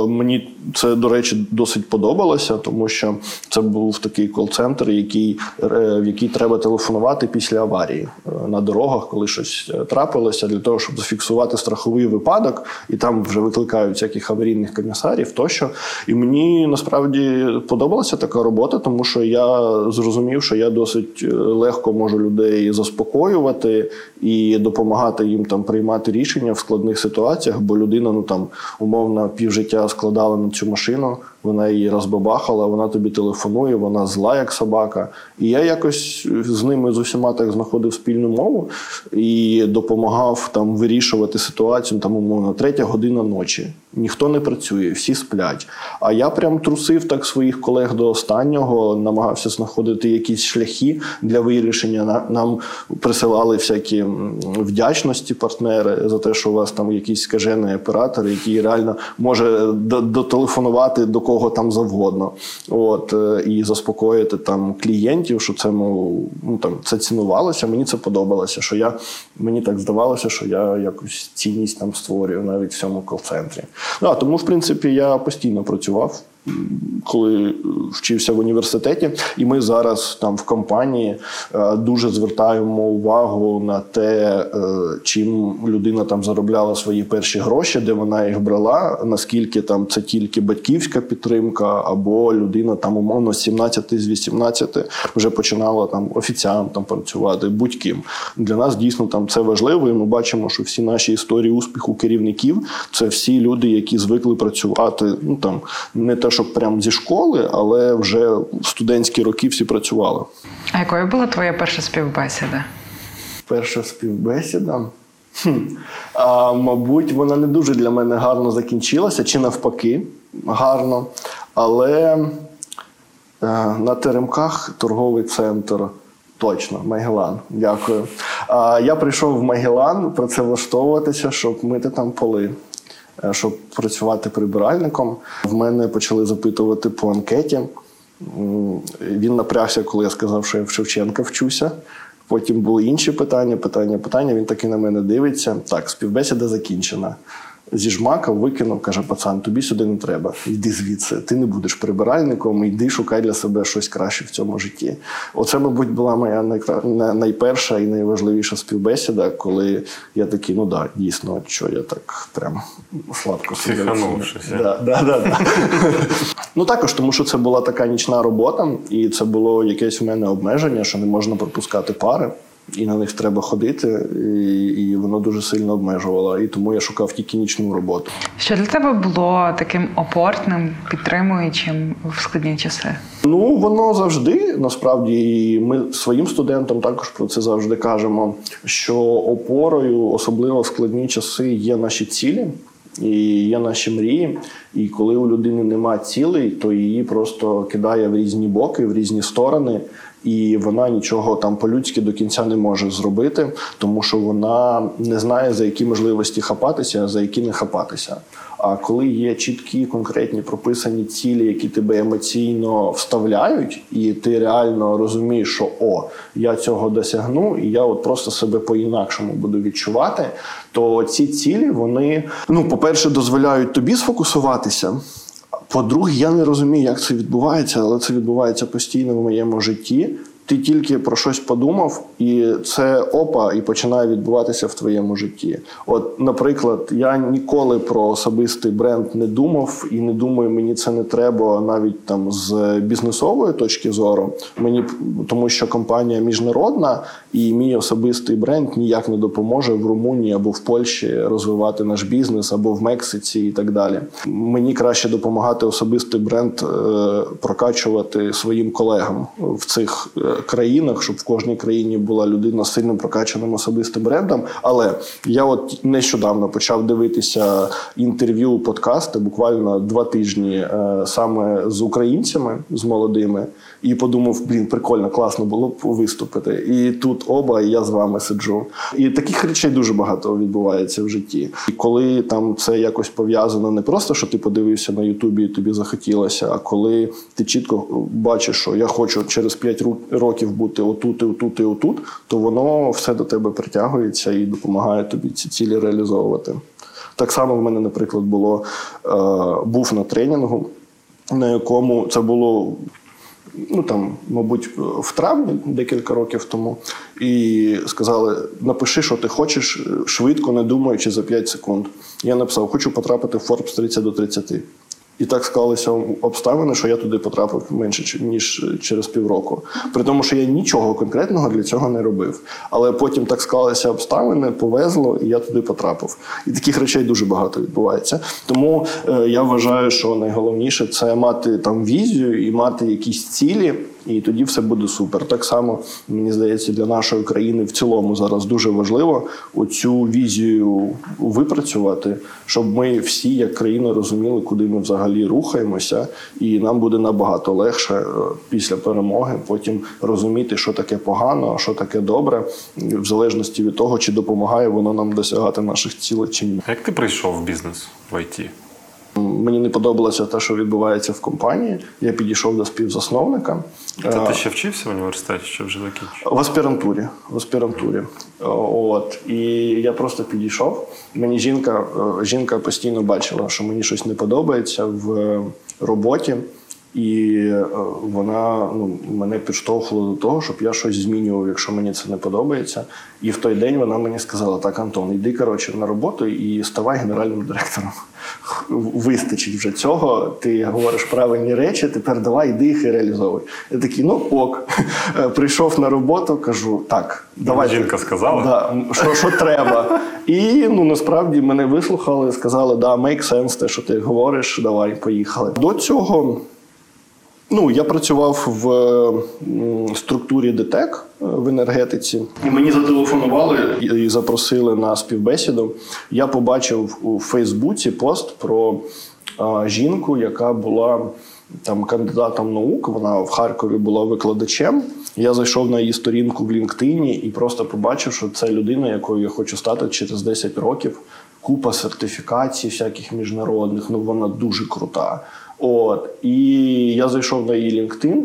мені це, до речі, досить подобалося, тому що це був такий кол-центр, який, е, в який треба телефонувати після аварії е, на дорогах, коли щось е, трапилося, для того, щоб зафіксувати страховий випадок, і там вже викликають всяких аварійних комісарів тощо. І мені насправді подобалася така робота, тому що я зрозумів, що я досить е, легко можу людей заспокоювати і допомагати їм там приймати рішення в складних ситуаціях, бо людина, ну там умовно півжиття складала на цю машину, вона її розбабахала, вона тобі телефонує, вона зла, як собака. І я якось з ними з усіма так знаходив спільну мову і допомагав там вирішувати ситуацію, там, умовно, третя година ночі. Ніхто не працює, всі сплять. А я прям трусив так своїх колег до останнього, намагався знаходити якісь шляхи для вирішення. На- Нам присилали всякі вдячності партнери за те, що у вас там якийсь скажений оператор, який реально може дотелефонувати до кого там завгодно. От е, і заспокоїти там клієнтів, що це ну там це цінувалося. Мені це подобалося. Що я мені так здавалося, що я якусь цінність там створюю навіть в цьому кол-центрі. Ну, а тому, в принципі, я постійно працював. Коли вчився в університеті, і ми зараз там в компанії е, дуже звертаємо увагу на те, е, чим людина там заробляла свої перші гроші, де вона їх брала, наскільки там це тільки батьківська підтримка, або людина там умовно з 17 з 18 вже починала там офіціантом працювати, будь-ким. Для нас дійсно там це важливо, і ми бачимо, що всі наші історії успіху керівників це всі люди, які звикли працювати. Ну там не те, щоб прям зі школи, але вже в студентські роки всі працювали. А якою була твоя перша співбесіда? Перша співбесіда. Хм. А, мабуть, вона не дуже для мене гарно закінчилася, чи навпаки, гарно. Але е, на теремках торговий центр. Точно, Магелан. Дякую. А, я прийшов в Магелан працевлаштовуватися, щоб мити там поли, щоб працювати прибиральником. В мене почали запитувати по анкеті. Він напрягся, коли я сказав, що я в Шевченка вчуся. Потім були інші питання, питання, питання. Він таки на мене дивиться. Так, співбесіда закінчена. Зіжмакав, викинув, каже: пацан, тобі сюди не треба. Йди звідси. Ти не будеш прибиральником, йди шукай для себе щось краще в цьому житті. Оце, мабуть, була моя найперша і найважливіша співбесіда, коли я такий, ну да, дійсно, що я так прям сладко да, да, да. [laughs] ну також, тому що це була така нічна робота, і це було якесь у мене обмеження, що не можна пропускати пари. І на них треба ходити, і, і воно дуже сильно обмежувало. І тому я шукав тільки нічну роботу. Що для тебе було таким опортним, підтримуючим в складні часи? Ну, воно завжди насправді, і ми своїм студентам також про це завжди кажемо. Що опорою, особливо в складні часи, є наші цілі. І є наші мрії, і коли у людини нема цілей, то її просто кидає в різні боки, в різні сторони, і вона нічого там по-людськи до кінця не може зробити, тому що вона не знає за які можливості хапатися, а за які не хапатися. А коли є чіткі, конкретні прописані цілі, які тебе емоційно вставляють, і ти реально розумієш, що о, я цього досягну, і я от просто себе по-інакшому буду відчувати, то ці цілі вони, ну, по-перше, дозволяють тобі сфокусуватися. По-друге, я не розумію, як це відбувається, але це відбувається постійно в моєму житті. Ти тільки про щось подумав, і це опа, і починає відбуватися в твоєму житті. От, наприклад, я ніколи про особистий бренд не думав і не думаю, мені це не треба навіть там з бізнесової точки зору. Мені тому, що компанія міжнародна, і мій особистий бренд ніяк не допоможе в Румунії або в Польщі розвивати наш бізнес, або в Мексиці і так далі. Мені краще допомагати особистий бренд е, прокачувати своїм колегам в цих е, країнах, щоб в кожній країні була людина з сильно прокачаним особистим брендом. Але я от нещодавно почав дивитися інтерв'ю, подкасти, буквально два тижні е, саме з українцями, з молодими, і подумав: блін, прикольно, класно було б виступити. І тут оба, і я з вами сиджу. І таких речей дуже багато відбувається в житті. І коли там це якось пов'язано, не просто що ти подивився на Ютубі і тобі захотілося, а коли ти чітко бачиш, що я хочу через 5 років бути отут, і отут, і отут, то воно все до тебе притягується і допомагає тобі ці цілі реалізовувати. Так само в мене, наприклад, було е, був на тренінгу, на якому це було. Ну там, мабуть, в травні декілька років тому, і сказали: напиши, що ти хочеш, швидко, не думаючи за 5 секунд. Я написав: хочу потрапити в Forbes 30 до 30. І так склалися обставини, що я туди потрапив менше ніж через півроку. При тому, що я нічого конкретного для цього не робив. Але потім так склалися обставини, повезло, і я туди потрапив. І таких речей дуже багато відбувається. Тому е, я вважаю, що найголовніше це мати там візію і мати якісь цілі. І тоді все буде супер. Так само мені здається, для нашої країни в цілому зараз дуже важливо оцю візію випрацювати, щоб ми всі, як країна, розуміли, куди ми взагалі рухаємося, і нам буде набагато легше е, після перемоги потім розуміти, що таке погано, а що таке добре, в залежності від того, чи допомагає воно нам досягати наших цілей чи ні. Як ти прийшов в бізнес в ІТ? Мені не подобалося те, що відбувається в компанії. Я підійшов до співзасновника. Це ти ще вчився в університеті, чи вже закінчив? В аспірантурі. В аспірантурі. От. І я просто підійшов. Мені жінка, е, жінка постійно бачила, що мені щось не подобається в роботі. І е, вона ну, мене підштовхувала до того, щоб я щось змінював, якщо мені це не подобається. І в той день вона мені сказала: так, Антон, йди коротше на роботу і ставай генеральним директором. Вистачить вже цього. Ти говориш правильні речі, тепер давай йди їх і реалізовуй. Я такий, ну ок. Прийшов на роботу, кажу, так, давай. Жінка сказала? Да, що, що треба. І ну насправді мене вислухали, сказали, да, make sense, те, що ти говориш, давай, поїхали. До цього. Ну, я працював в структурі ДТЕК в енергетиці, і мені зателефонували і запросили на співбесіду. Я побачив у Фейсбуці пост про а, жінку, яка була там кандидатом наук. Вона в Харкові була викладачем. Я зайшов на її сторінку в LinkedIn і просто побачив, що це людина, якою я хочу стати через 10 років. Купа сертифікацій, всяких міжнародних. Ну вона дуже крута. От і я зайшов на її LinkedIn,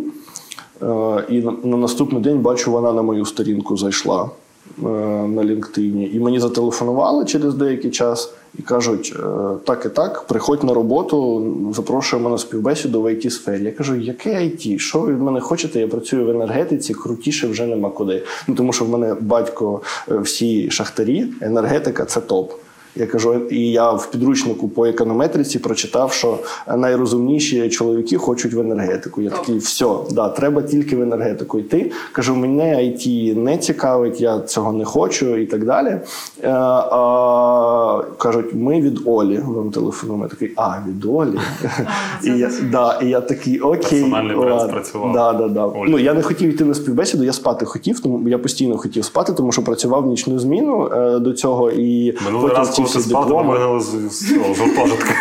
е, і на, на наступний день бачу, вона на мою сторінку зайшла е, на LinkedIn. І мені зателефонували через деякий час і кажуть: е, так і так, приходь на роботу, запрошуємо на співбесіду в it сфері. Я кажу, яке IT? Що ви від мене хочете? Я працюю в енергетиці, крутіше вже нема куди. Ну тому що в мене батько всі шахтарі, енергетика це топ. Я кажу, і я в підручнику по економетриці прочитав, що найрозумніші чоловіки хочуть в енергетику. Я такий, все, да, треба тільки в енергетику йти. Кажу, мене IT не цікавить, я цього не хочу і так далі. Е, а, кажуть, ми від Олі вам телефонуємо. Я такий, а, від Олі. [laughs] і, я, да, і я такий, окей. Персональний бренд спрацював. Да, да, да. Ну, я не хотів йти на співбесіду, я спати хотів, тому я постійно хотів спати, тому що працював нічну зміну е, до цього. І потім раз, ці коли ти всі спав, дипломи. з гуртожитка.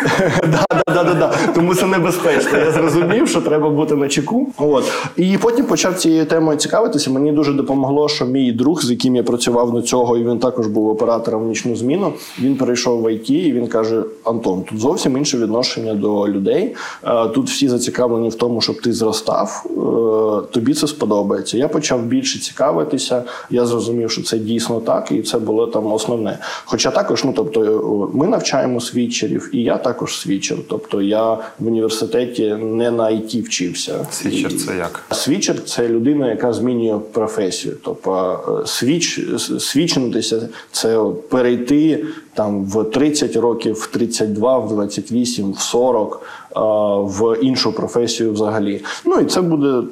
[laughs] Тому це небезпечно. Я зрозумів, що треба бути на чеку. От і потім почав цією темою цікавитися. Мені дуже допомогло, що мій друг, з яким я працював до цього, і він також був оператором в нічну зміну. Він перейшов в ІТ, і він каже: Антон, тут зовсім інше відношення до людей. Е, Тут всі зацікавлені в тому, щоб ти зростав. Е, Тобі це сподобається. Я почав більше цікавитися. Я зрозумів, що це дійсно так, і це було там основне. Хоча також, ну тобто, е, ми навчаємо світчерів, і я також світчер. Тобто я в університеті не на IT вчився. Світчер І- це як? Світчер це людина, яка змінює професію. Тобто е, switch, с- світчитися це перейти там в 30 років, в 32, в 28, в 40 е, в іншу професію взагалі. Ну і це буде.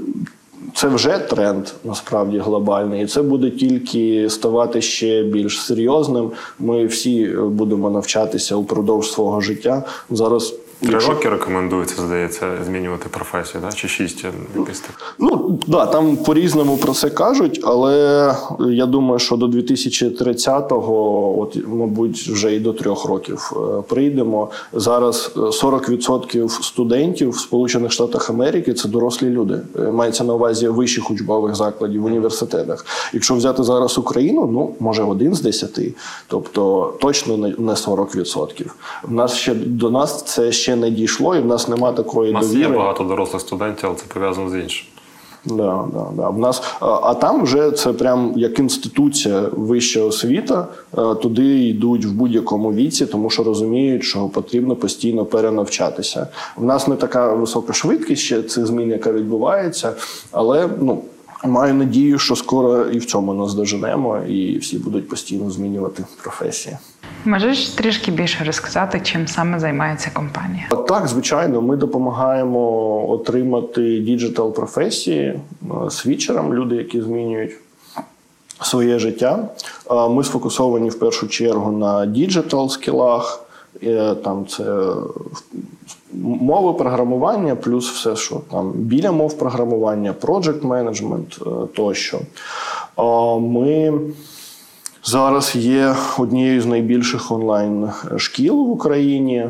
Це вже тренд насправді глобальний, і це буде тільки ставати ще більш серйозним. Ми всі е, будемо навчатися упродовж свого життя. Зараз роки рекомендується, здається, змінювати професію, да? чи шість якось так. Ну да, там по-різному про це кажуть, але я думаю, що до 2030-го, от мабуть, вже і до трьох років е, прийдемо. Зараз е, 40% студентів в Сполучених Штатах Америки це дорослі люди. Е, Мається на увазі вищих учбових закладів в університетах. Якщо взяти зараз Україну, ну може один з десяти, тобто точно не не 40%. В нас ще до нас це ще не дійшло, і в нас нема такої У нас довіри. є багато дорослих студентів, але це пов'язано з іншим. Да, да, да. В нас, а, а там вже це прям як інституція вища освіта. е, Туди йдуть в будь-якому віці, тому що розуміють, що потрібно постійно перенавчатися. В нас не така висока швидкість ще цих змін, яка відбувається, але ну. Маю надію, що скоро і в цьому нас доженемо, і всі будуть постійно змінювати професії. Можеш трішки більше розказати, чим саме займається компанія? Так, звичайно, ми допомагаємо отримати digital професії е, світчерам, люди, які змінюють своє життя. Е, Ми сфокусовані в першу чергу на digital скілах. Е, Там це мови програмування, плюс все, що там біля мов програмування, management е, тощо. Ми Зараз є однією з найбільших онлайн шкіл в Україні.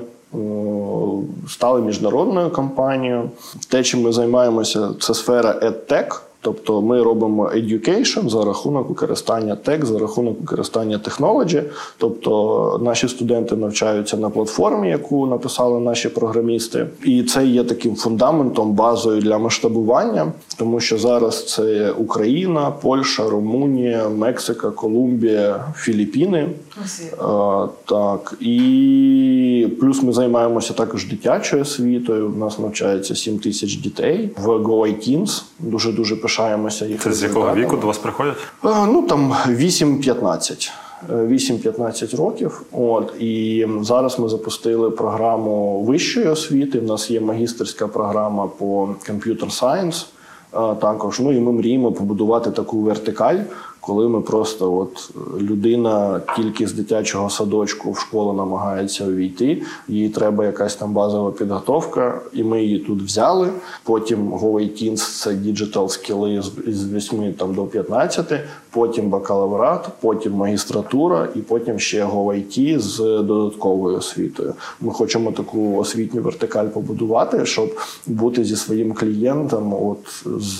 Стали міжнародною компанією. Те, чим ми займаємося, це сфера EdTech. Тобто ми робимо education за рахунок використання tech, за рахунок використання технологі. Тобто наші студенти навчаються на платформі, яку написали наші програмісти, і це є таким фундаментом, базою для масштабування, тому що зараз це Україна, Польща, Румунія, Мексика, Колумбія, Філіппіни. Е, Так і плюс ми займаємося також дитячою освітою. У нас навчається 7 тисяч дітей в Go Teens. Дуже дуже пишаємося їх. Це з якого віку до вас приходять? Е, Ну там 8-15. Е, 8-15 років. От і зараз ми запустили програму вищої освіти. У нас є магістерська програма по комп'ютер Science. е, Також ну і ми мріємо побудувати таку вертикаль, коли ми просто от е, людина тільки з дитячого садочку в школу намагається увійти. Їй треба якась там базова підготовка, і ми її тут взяли. Потім Go Teens – це digital скіли з- з 8 там до 15, потім бакалаврат, потім магістратура, і потім ще Go IT з додатковою освітою. Ми хочемо таку освітню вертикаль побудувати, щоб бути зі своїм клієнтом от з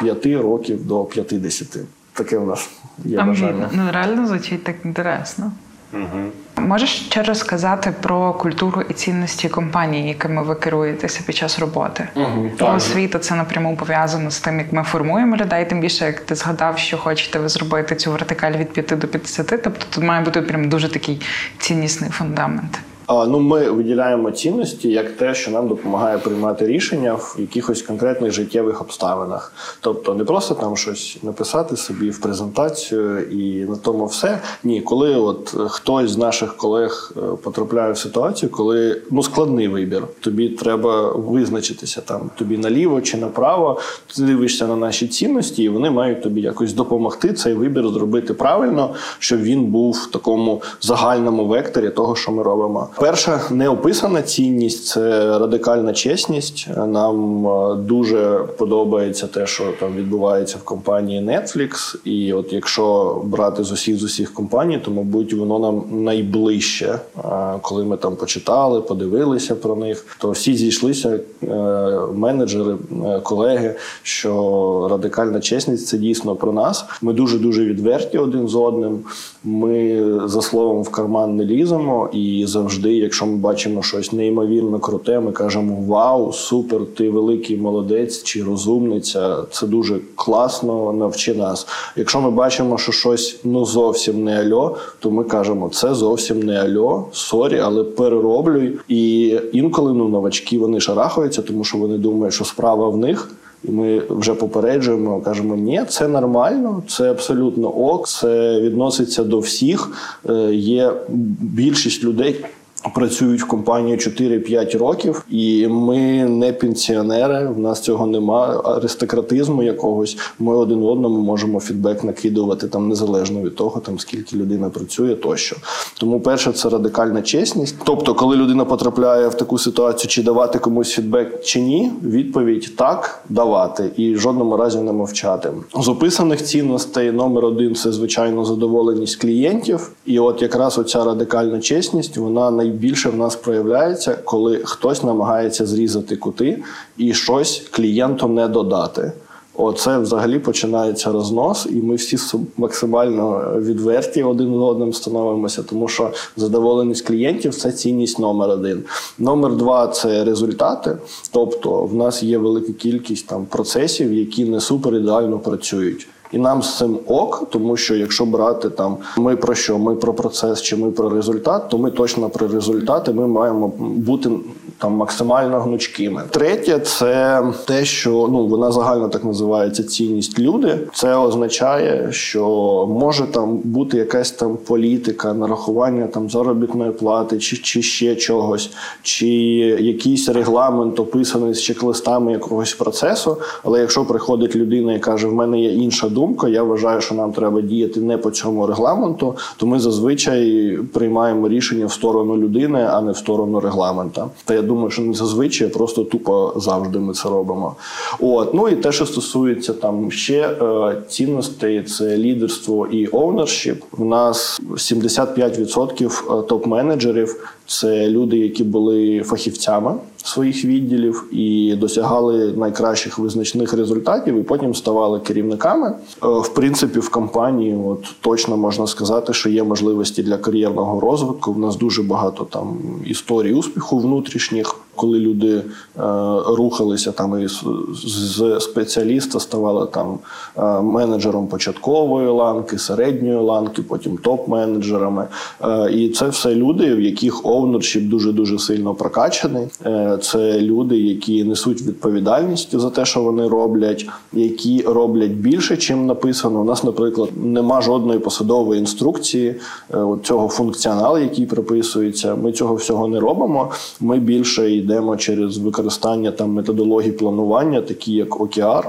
5 років до 50. Таке у нас є бажання. ну, реально звучить так інтересно. Можеш ще розказати про культуру і цінності компанії, якими ви керуєтеся під час роботи? Бо так. освіта це напряму пов'язано з тим, як ми формуємо людей. Тим більше, як ти згадав, що хочете ви зробити цю вертикаль від 5 до 50, тобто тут має бути прям дуже такий ціннісний фундамент. Ну, ми виділяємо цінності як те, що нам допомагає приймати рішення в якихось конкретних життєвих обставинах. Тобто не просто там щось написати собі в презентацію і на тому все. Ні, коли от хтось з наших колег е, потрапляє в ситуацію, коли ну складний вибір, тобі треба визначитися там тобі наліво чи направо. Ти дивишся на наші цінності, і вони мають тобі якось допомогти цей вибір зробити правильно, щоб він був в такому загальному векторі того, що ми робимо. Перша неописана цінність це радикальна чесність. Нам е, дуже подобається те, що там відбувається в компанії Netflix. І от якщо брати з усіх з усіх компаній, то мабуть воно нам найближче. Коли ми там почитали, подивилися про них, то всі зійшлися е, менеджери, е, колеги, що радикальна чесність це дійсно про нас. Ми дуже дуже відверті один з одним. Ми за словом в карман не ліземо, і завжди, якщо ми бачимо щось неймовірно круте, ми кажемо Вау, супер! Ти великий молодець чи розумниця. Це дуже класно, навчи нас. Якщо ми бачимо, що щось ну зовсім не альо, то ми кажемо, це зовсім не альо, sorry, але перероблюй. І інколи ну новачки вони шарахаються, тому що вони думають, що справа в них. І ми вже попереджуємо, кажемо, ні, це нормально, це абсолютно ok, це відноситься до всіх. Е, Є більшість людей. Працюють в компанії 4-5 років, і ми не пенсіонери. В нас цього нема аристократизму якогось. Ми один одному можемо фідбек накидувати там незалежно від того, там скільки людина працює, тощо. Тому перше це радикальна чесність. Тобто, коли людина потрапляє в таку ситуацію, чи давати комусь фідбек чи ні, відповідь так давати і в жодному разі не мовчати. З описаних цінностей номер один це звичайно задоволеність клієнтів. І от якраз оця радикальна чесність, вона найбільше в нас проявляється, коли хтось намагається зрізати кути і щось клієнту не додати. Оце взагалі починається рознос, і ми всі максимально відверті один з одним становимося, тому що задоволеність клієнтів це цінність номер один. Номер два це результати. Тобто, в нас є велика кількість там процесів, які не супер ідеально працюють. І нам з цим ок, тому що якщо брати там ми про що, ми про процес чи ми про результат, то ми точно про результати ми маємо бути там максимально гнучкими. Третє, це те, що ну вона загально так називається цінність люди. Це означає, що може там бути якась там політика, нарахування там заробітної плати, чи, чи ще чогось, чи якийсь регламент описаний з чек-листами якогось процесу. Але якщо приходить людина і каже, в мене є інша думка, я вважаю, що нам треба діяти не по цьому регламенту, то ми зазвичай приймаємо рішення в сторону людини, а не в сторону регламента. Та думаю, що не зазвичай, просто тупо завжди ми це робимо. От ну і те, що стосується там ще е, цінностей, це лідерство і оунершіп. У нас 75% топ-менеджерів це люди, які були фахівцями своїх відділів і досягали найкращих визначних результатів, і потім ставали керівниками. Е, В принципі, в компанії от точно можна сказати, що є можливості для кар'єрного розвитку. У нас дуже багато там історій успіху внутрішніх, коли люди е, рухалися там із з спеціаліста, ставали там е, менеджером початкової ланки, середньої ланки, потім топ-менеджерами. Е, і це все люди, в яких оунершіп дуже дуже сильно прокачаний. Е, це люди, які несуть відповідальність за те, що вони роблять, які роблять більше, чим написано. У нас, наприклад, нема жодної посадової інструкції е, цього функціоналу, який прописується. Ми цього всього не робимо. Ми більше йдемо через використання там методологій планування, такі як OKR.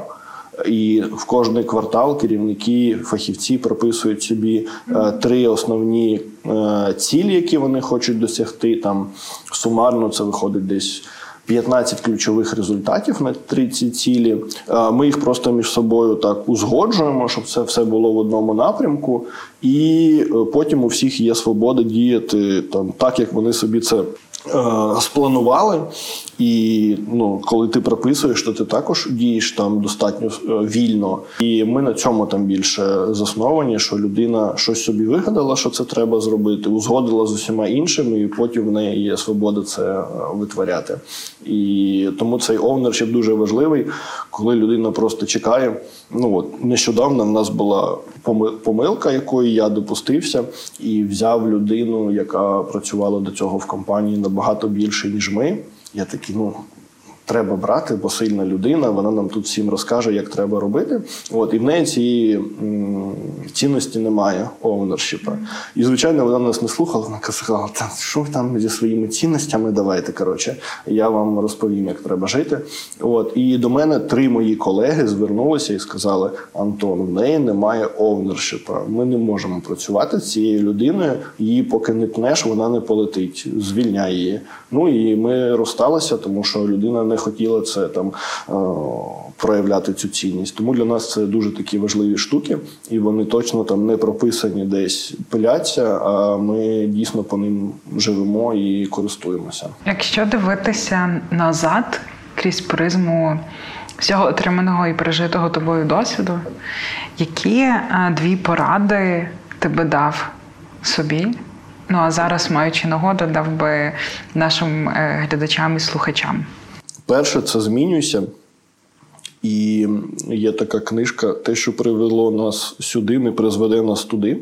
І в кожний квартал керівники, фахівці прописують собі е, три основні е, цілі, які вони хочуть досягти. Там сумарно це виходить десь 15 ключових результатів на три ці цілі. Е, Ми їх просто між собою так узгоджуємо, щоб це все було в одному напрямку, і е, потім у всіх є свобода діяти там так, як вони собі це. Е, Спланували, І ну, коли ти прописуєш, то ти також дієш там достатньо е, вільно. І ми на цьому там більше засновані, що людина щось собі вигадала, що це треба зробити, узгодила з усіма іншими, і потім в неї є свобода це е, витворяти. І тому цей овнершіп дуже важливий, коли людина просто чекає. Ну от нещодавно в нас була поми- помилка, якої я допустився, і взяв людину, яка працювала до цього в компанії набагато більше, ніж ми. Я такий, ну. Треба брати, бо сильна людина, вона нам тут всім розкаже, як треба робити. От, і в неї цієї цінності немає оунершіпа. І, звичайно, вона нас не слухала, вона казала, та що ви там зі своїми цінностями, давайте, коротше, я вам розповім, як треба жити. От, і до мене три мої колеги звернулися і сказали: Антон, в неї немає оунершіпа. Ми не можемо працювати з цією людиною, її поки не пнеш, вона не полетить. Звільняй її. Ну і ми розсталися, тому що людина не хотіла це там е, проявляти цю цінність. Тому для нас це дуже такі важливі штуки, і вони точно там не прописані десь пиляться, а ми дійсно по ним живемо і користуємося. Якщо дивитися назад крізь призму всього отриманого і пережитого тобою досвіду, які е, дві поради ти би дав собі? Ну а зараз, маючи нагоду, дав би нашим е, глядачам і слухачам. Перше, це змінюйся. І є така книжка Те, що привело нас сюди, не призведе нас туди.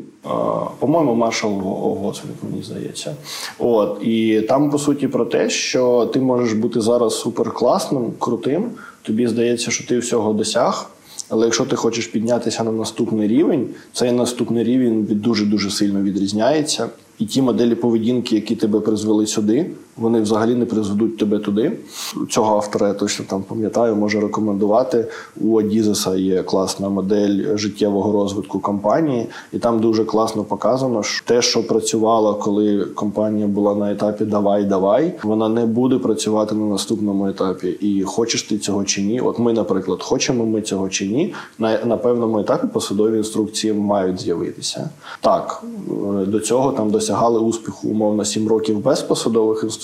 По-моєму, маршал Гоцвік, мені здається. От і там по суті про те, що ти можеш бути зараз суперкласним, крутим. Тобі здається, що ти всього досяг. Але якщо ти хочеш піднятися на наступний рівень, цей наступний рівень дуже дуже сильно відрізняється. І ті моделі поведінки, які тебе призвели сюди, вони взагалі не призведуть тебе туди. Цього автора я точно там пам'ятаю, можу рекомендувати. У Адізеса є класна модель життєвого розвитку компанії, і там дуже класно показано, що те, що працювало, коли компанія була на етапі Давай, давай, вона не буде працювати на наступному етапі. І хочеш ти цього чи ні? От ми, наприклад, хочемо ми цього чи ні, на, на певному етапі посадові інструкції мають з'явитися. Так, е, до цього там досягали успіху умовно 7 років без посадових інструкцій,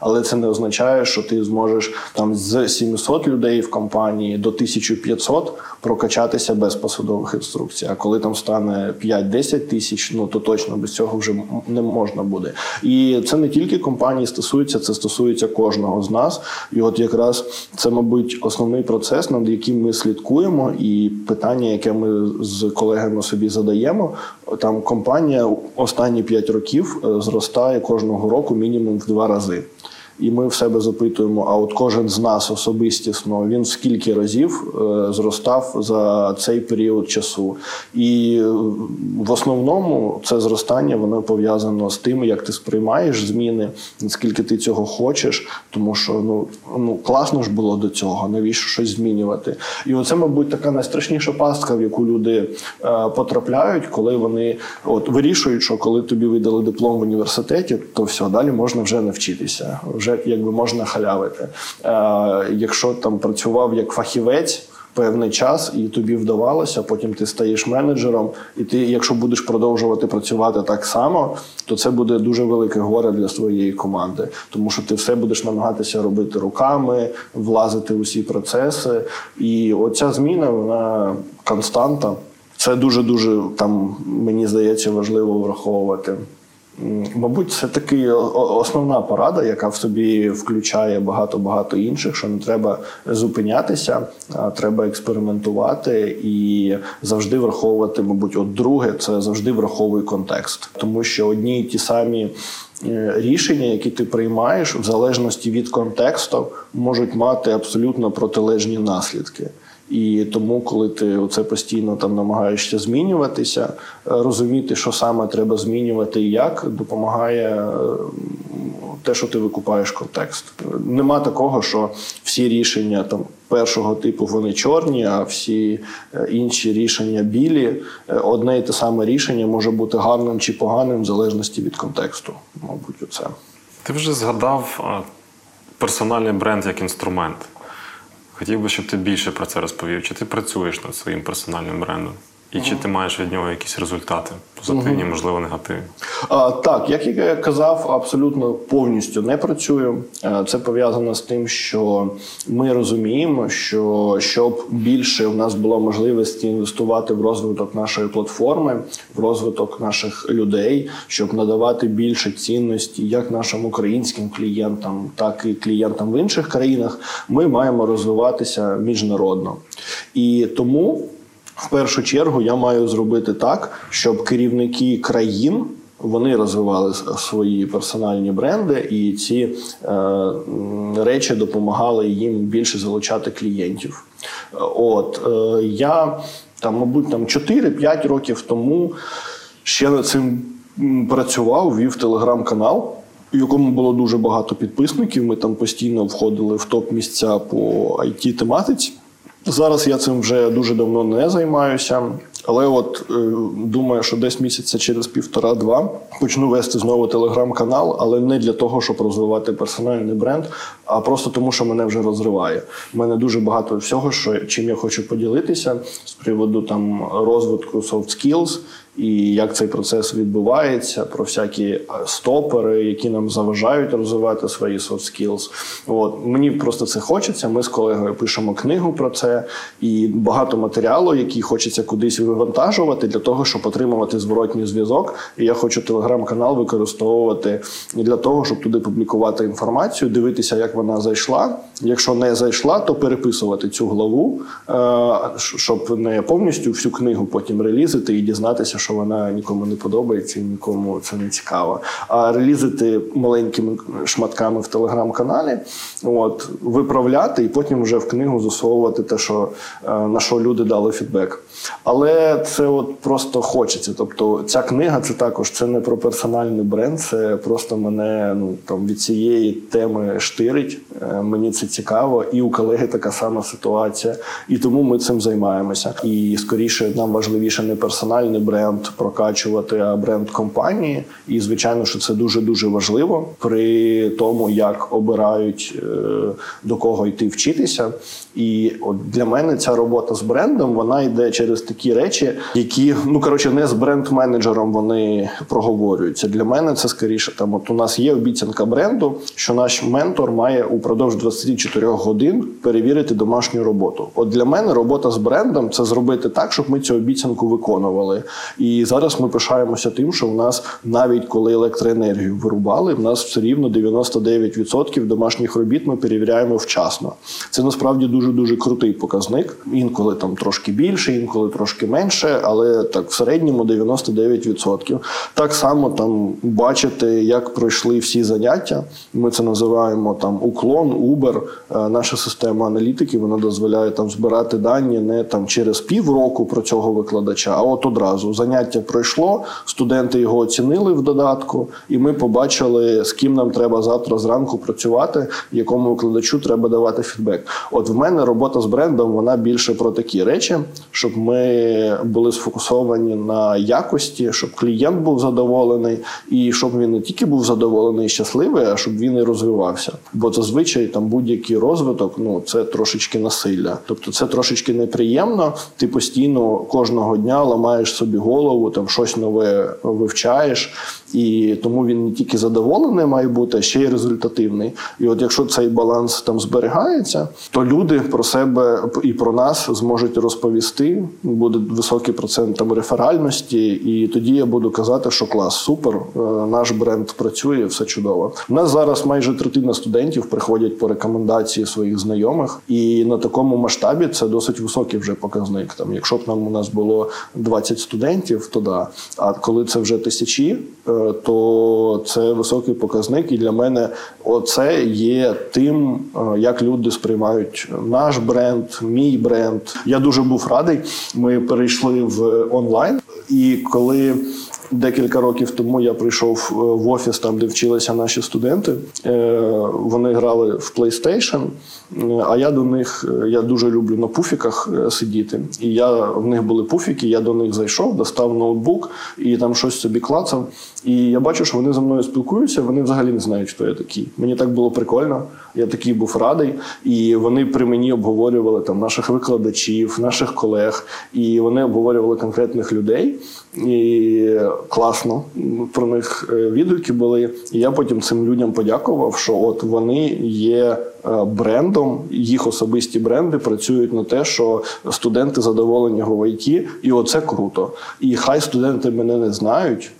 але це не означає, що ти зможеш там з 700 людей в компанії до 1500 прокачатися без посадових інструкцій. А коли там стане 5-10 тисяч, ну то точно без цього вже не можна буде. І це не тільки компанії стосується, це стосується кожного з нас. І от якраз це, мабуть, основний процес, над яким ми слідкуємо, і питання, яке ми з колегами собі задаємо. Там компанія останні 5 років е, зростає кожного року мінімум в рази. І ми в себе запитуємо: а от кожен з нас особистісно він скільки разів е, зростав за цей період часу. І е, в основному це зростання воно пов'язано з тим, як ти сприймаєш зміни, наскільки ти цього хочеш, тому що ну, ну класно ж було до цього, навіщо щось змінювати? І оце, мабуть, така найстрашніша пастка, в яку люди е, потрапляють, коли вони от вирішують, що коли тобі видали диплом в університеті, то все далі можна вже не вчитися, вже якби можна халявити. Е, якщо там працював як фахівець. Певний час, і тобі вдавалося, потім ти стаєш менеджером, і ти, якщо будеш продовжувати працювати так само, то це буде дуже велике горе для своєї команди, тому що ти все будеш намагатися робити руками, влазити в усі процеси. І оця зміна, вона константа. Це дуже дуже там мені здається важливо враховувати. Мабуть, це таки основна порада, яка в собі включає багато багато інших, що не треба зупинятися, а треба експериментувати і завжди враховувати, мабуть, от друге, це завжди враховуй контекст, тому що одні й ті самі. е, Рішення, які ти приймаєш, в залежності від контексту, можуть мати абсолютно протилежні наслідки. І тому, коли ти оце постійно там намагаєшся змінюватися, е, розуміти, що саме треба змінювати і як, допомагає е, те, що ти викупаєш контекст. Нема такого, що всі рішення там першого типу вони чорні, а всі е, інші рішення білі. Одне і те саме рішення може бути гарним чи поганим в залежності від контексту. Мабуть, оце. Ти вже згадав персональний бренд як інструмент. Хотів би, щоб ти більше про це розповів. Чи ти працюєш над своїм персональним брендом? І чи ти маєш від нього якісь результати? Позитивні, можливо, негативні? А, так, як я казав, абсолютно повністю не працюю. Е, Це пов'язано з тим, що ми розуміємо, що щоб більше у нас було можливості інвестувати в розвиток нашої платформи, в розвиток наших людей, щоб надавати більше цінності як нашим українським клієнтам, так і клієнтам в інших країнах, ми маємо розвиватися міжнародно. І тому в першу чергу я маю зробити так, щоб керівники країн. Вони розвивали свої персональні бренди, і ці е, речі допомагали їм більше залучати клієнтів. От е, я там, мабуть, там 4-5 років тому ще над цим працював, вів телеграм-канал, в якому було дуже багато підписників. Ми там постійно входили в топ-місця по it тематиці Зараз я цим вже дуже давно не займаюся, але от е, думаю, що десь місяця через півтора-два почну вести знову телеграм-канал, але не для того, щоб розвивати персональний бренд, а просто тому, що мене вже розриває. У мене дуже багато всього, що чим я хочу поділитися з приводу там розвитку soft skills і як цей процес відбувається, про всякі е, стопери, які нам заважають розвивати свої soft skills. От мені просто це хочеться. Ми з колегою пишемо книгу про це і багато матеріалу, який хочеться кудись вивантажувати для того, щоб отримувати зворотній зв'язок. І я хочу телеграм-канал використовувати для того, щоб туди публікувати інформацію, дивитися, як вона зайшла. Якщо не зайшла, то переписувати цю главу, е, щоб не повністю всю книгу потім релізити і дізнатися, що вона нікому не подобається і нікому це не цікаво. А релізити маленькими шматками в телеграм-каналі, от виправляти і потім вже в книгу засовувати те, що е, на що люди дали фідбек. Але це от просто хочеться. Тобто, ця книга це також це не про персональний бренд, це просто мене ну там від цієї теми штирить. Е, Мені це цікаво, і у колеги така сама ситуація. І тому ми цим займаємося. І скоріше нам важливіше не персональний бренд прокачувати, а бренд компанії. І звичайно, що це дуже дуже важливо при тому, як обирають е, до кого йти вчитися. І от для мене ця робота з брендом вона йде через такі речі, які ну коротше не з бренд-менеджером вони проговорюються. Для мене це скоріше там. От у нас є обіцянка бренду, що наш ментор має упродовж 24 годин перевірити домашню роботу. От для мене робота з брендом це зробити так, щоб ми цю обіцянку виконували. І зараз ми пишаємося тим, що в нас навіть коли електроенергію вирубали, в нас все рівно 99% домашніх робіт ми перевіряємо вчасно. Це насправді дуже дуже крутий показник. Інколи там трошки більше, інколи трошки менше, але так в середньому 99%. Так само там бачити, як пройшли всі заняття. Ми це називаємо там уклон. Е, Наша система аналітики вона дозволяє там збирати дані не там через півроку про цього викладача, а от одразу заняття пройшло, студенти його оцінили в додатку, і ми побачили, з ким нам треба завтра зранку працювати, якому викладачу треба давати фідбек. От в мене робота з брендом вона більше про такі речі, щоб ми були сфокусовані на якості, щоб клієнт був задоволений, і щоб він не тільки був задоволений і щасливий, а щоб він і розвивався. Бо зазвичай там будь-який розвиток, ну це трошечки насилля. Тобто це трошечки неприємно. Ти постійно кожного дня ламаєш собі голову, там щось нове вивчаєш, і тому він не тільки задоволений має бути, а ще й результативний. І от якщо цей баланс там зберігається, то люди про себе і про нас зможуть розповісти. Буде високий процент там реферальності, і тоді я буду казати, що клас, супер, е, наш бренд працює, все чудово. У нас зараз майже третина студентів приходять по рекомендації своїх знайомих, і на такому масштабі це досить високий вже показник. Там, якщо б нам у нас було 20 студентів, то да. А коли це вже тисячі, е, то це високий показник. І для мене оце є тим, е, як люди сприймають наш бренд, мій бренд. Я дуже був радий. Ми перейшли в онлайн, і коли Декілька років тому я прийшов е, в офіс, там де вчилися наші студенти. Е, Вони грали в PlayStation, е, а я до них я дуже люблю на пуфіках сидіти. І я в них були пуфіки. Я до них зайшов, достав ноутбук і там щось собі клацав. І я бачу, що вони зі мною спілкуються. Вони взагалі не знають, хто я такий. Мені так було прикольно. Я такий був радий. І вони при мені обговорювали там наших викладачів, наших колег, і вони обговорювали конкретних людей. І класно про них е, відгуки були. І я потім цим людям подякував, що от вони є е, брендом, їх особисті бренди працюють на те, що студенти задоволені GoIT і, і оце круто. І хай студенти мене не знають,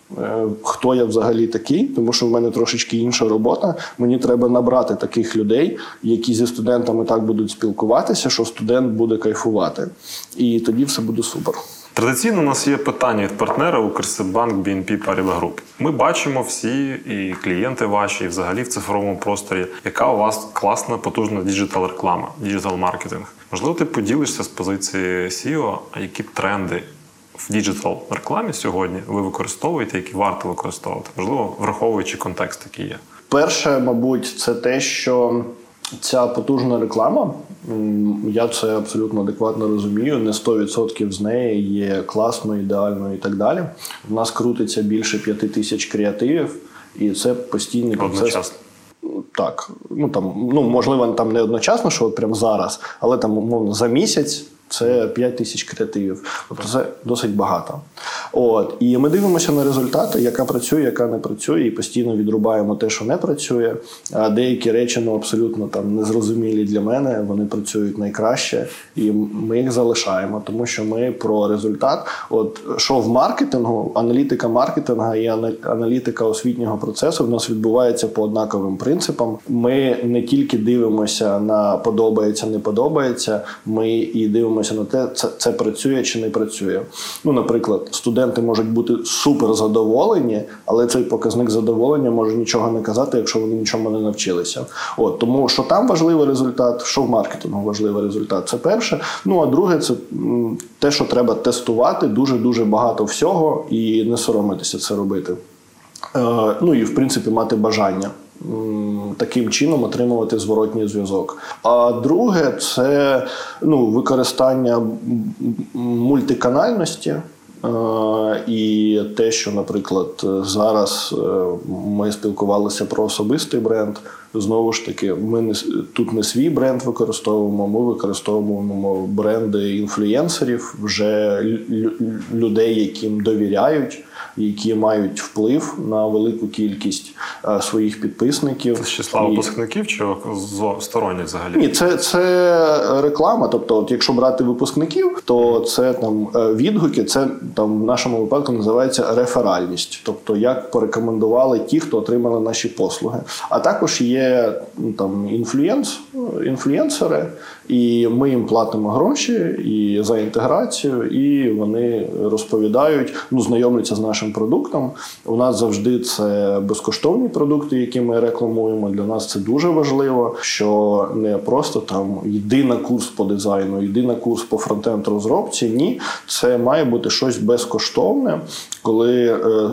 хто я взагалі такий, тому що в мене трошечки інша робота. Мені треба набрати таких людей, які зі студентами так будуть спілкуватися, що студент буде кайфувати. І тоді все буде супер. Традиційно у нас є питання від партнера Укрсибанк BNP Paribas Group. Ми бачимо всі і клієнти ваші, і взагалі в цифровому просторі, яка у вас класна, потужна digital реклама, digital маркетинг. Можливо, ти поділишся з позиції CEO, які тренди в digital рекламі сьогодні ви використовуєте, які варто використовувати, можливо, враховуючи контекст, який є. Перше, мабуть, це те, що ця потужна реклама, я це абсолютно адекватно розумію. Не 100% з неї є класною, ідеальною і так далі. У нас крутиться більше п'яти тисяч креативів, і це постійний процес. Одночасно. Так, ну там, ну можливо, там не одночасно, що от прямо зараз, але там, умовно, за місяць це 5 тисяч креативів. Тобто це досить багато. От. І ми дивимося на результати, яка працює, яка не працює, і постійно відрубаємо те, що не працює. А деякі речі ну, абсолютно там незрозумілі для мене, вони працюють найкраще, і ми їх залишаємо, тому що ми про результат. От що в маркетингу, аналітика маркетингу і аналітика освітнього процесу в нас відбувається по однаковим принципам. Ми не тільки дивимося на подобається, не подобається. Ми і дивимося на те, це, це працює чи не працює. Ну, наприклад, студенти можуть бути супер задоволені, але цей показник задоволення може нічого не казати, якщо вони нічому не навчилися. От тому, що там важливий результат, що в маркетингу важливий результат. Це перше. Ну а друге, це те, що треба тестувати дуже дуже багато всього і не соромитися це робити. Е, ну і в принципі мати бажання. Таким чином отримувати зворотній зв'язок. А друге, це ну, використання мультиканальності. Е, І те, що, наприклад, зараз е, ми спілкувалися про особистий бренд. Знову ж таки, ми не тут не свій бренд використовуємо, ми використовуємо бренди інфлюєнсерів, вже лю- лю- людей, яким довіряють, які мають вплив на велику кількість е, своїх підписників. Це з числа І- випускників чи з сторонніх взагалі? ні, це, це реклама. Тобто, от якщо брати випускників, то це там е, відгуки, це там в нашому випадку називається реферальність, тобто як порекомендували ті, хто отримали наші послуги. А також є ну, там інфлюєнс, інфлюєнсери, і ми їм платимо гроші і за інтеграцію, і вони розповідають, ну знайомляться з нашим продуктом. У нас завжди це безкоштовні продукти, які ми рекламуємо. Для нас це дуже важливо, що не просто там йди на курс по дизайну, йди на курс по фронтенд розробці. Ні, це має бути щось безкоштовне, коли е,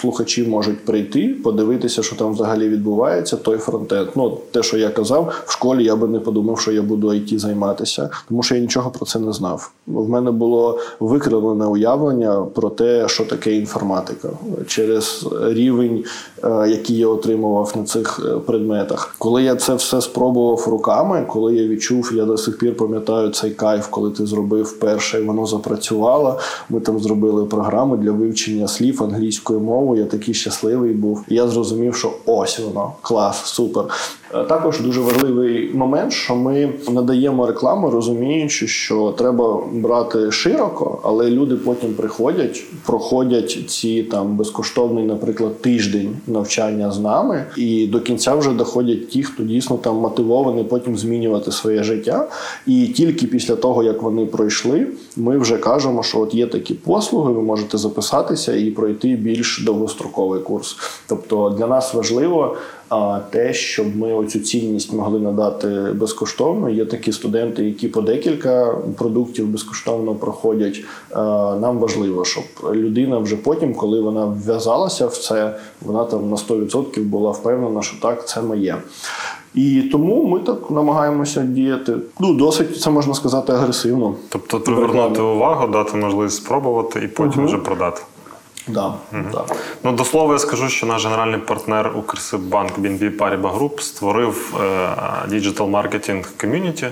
слухачі можуть прийти, подивитися, що там взагалі відбувається, той фронтенд. Ну, те, що я казав, в школі я би не подумав, що я буду IT займатися, тому що я нічого про це не знав. В мене було викривлене уявлення про те, що таке інформатика через рівень, е, який я отримував на цих е, предметах. Коли я це все спробував руками, коли я відчув, я до сих пір пам'ятаю цей кайф, коли ти зробив перше, і воно запрацювало. Ми там зробили програму для вивчення слів англійською мовою. Я такий щасливий був. Я зрозумів, що ось воно клас, супер. Е, Також дуже важливий момент, що ми надаємо рекламу, розуміючи, що треба брати широко, але люди потім приходять, проходять ці там безкоштовний, наприклад, тиждень навчання з нами, і до кінця вже доходять ті, хто дійсно там мотивований потім змінювати своє життя. І тільки після того, як вони пройшли, ми вже кажемо, що от є такі послуги, ви можете записатися і пройти більш довгостроковий курс. Тобто для нас важливо А те, щоб ми оцю цінність могли надати безкоштовно. Є такі студенти, які по декілька продуктів безкоштовно проходять. Е, Нам важливо, щоб людина вже потім, коли вона вв'язалася в це, вона там на 100% була впевнена, що так, це моє. І тому ми так намагаємося діяти. Ну, досить це можна сказати агресивно. Тобто привернути увагу, дати можливість спробувати і потім вже продати. Да, да. Ну, до слова, я скажу, що наш генеральний партнер Укрсиббанк BNP Paribas Group створив е, Digital Marketing Community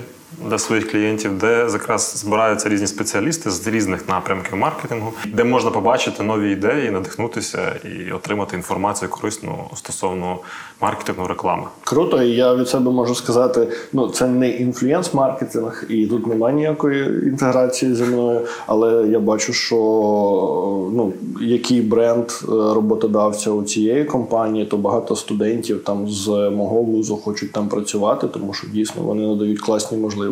для своїх клієнтів, де якраз збираються різні спеціалісти з різних напрямків маркетингу, де можна побачити нові ідеї, надихнутися і отримати інформацію корисну стосовно маркетингу реклами. Круто, і я від себе можу сказати: ну це не інфлюенс-маркетинг, і тут немає ніякої інтеграції зі мною. Але я бачу, що ну який бренд е, роботодавця у цієї компанії, то багато студентів там з мого вузу хочуть там працювати, тому що дійсно вони надають класні можливості.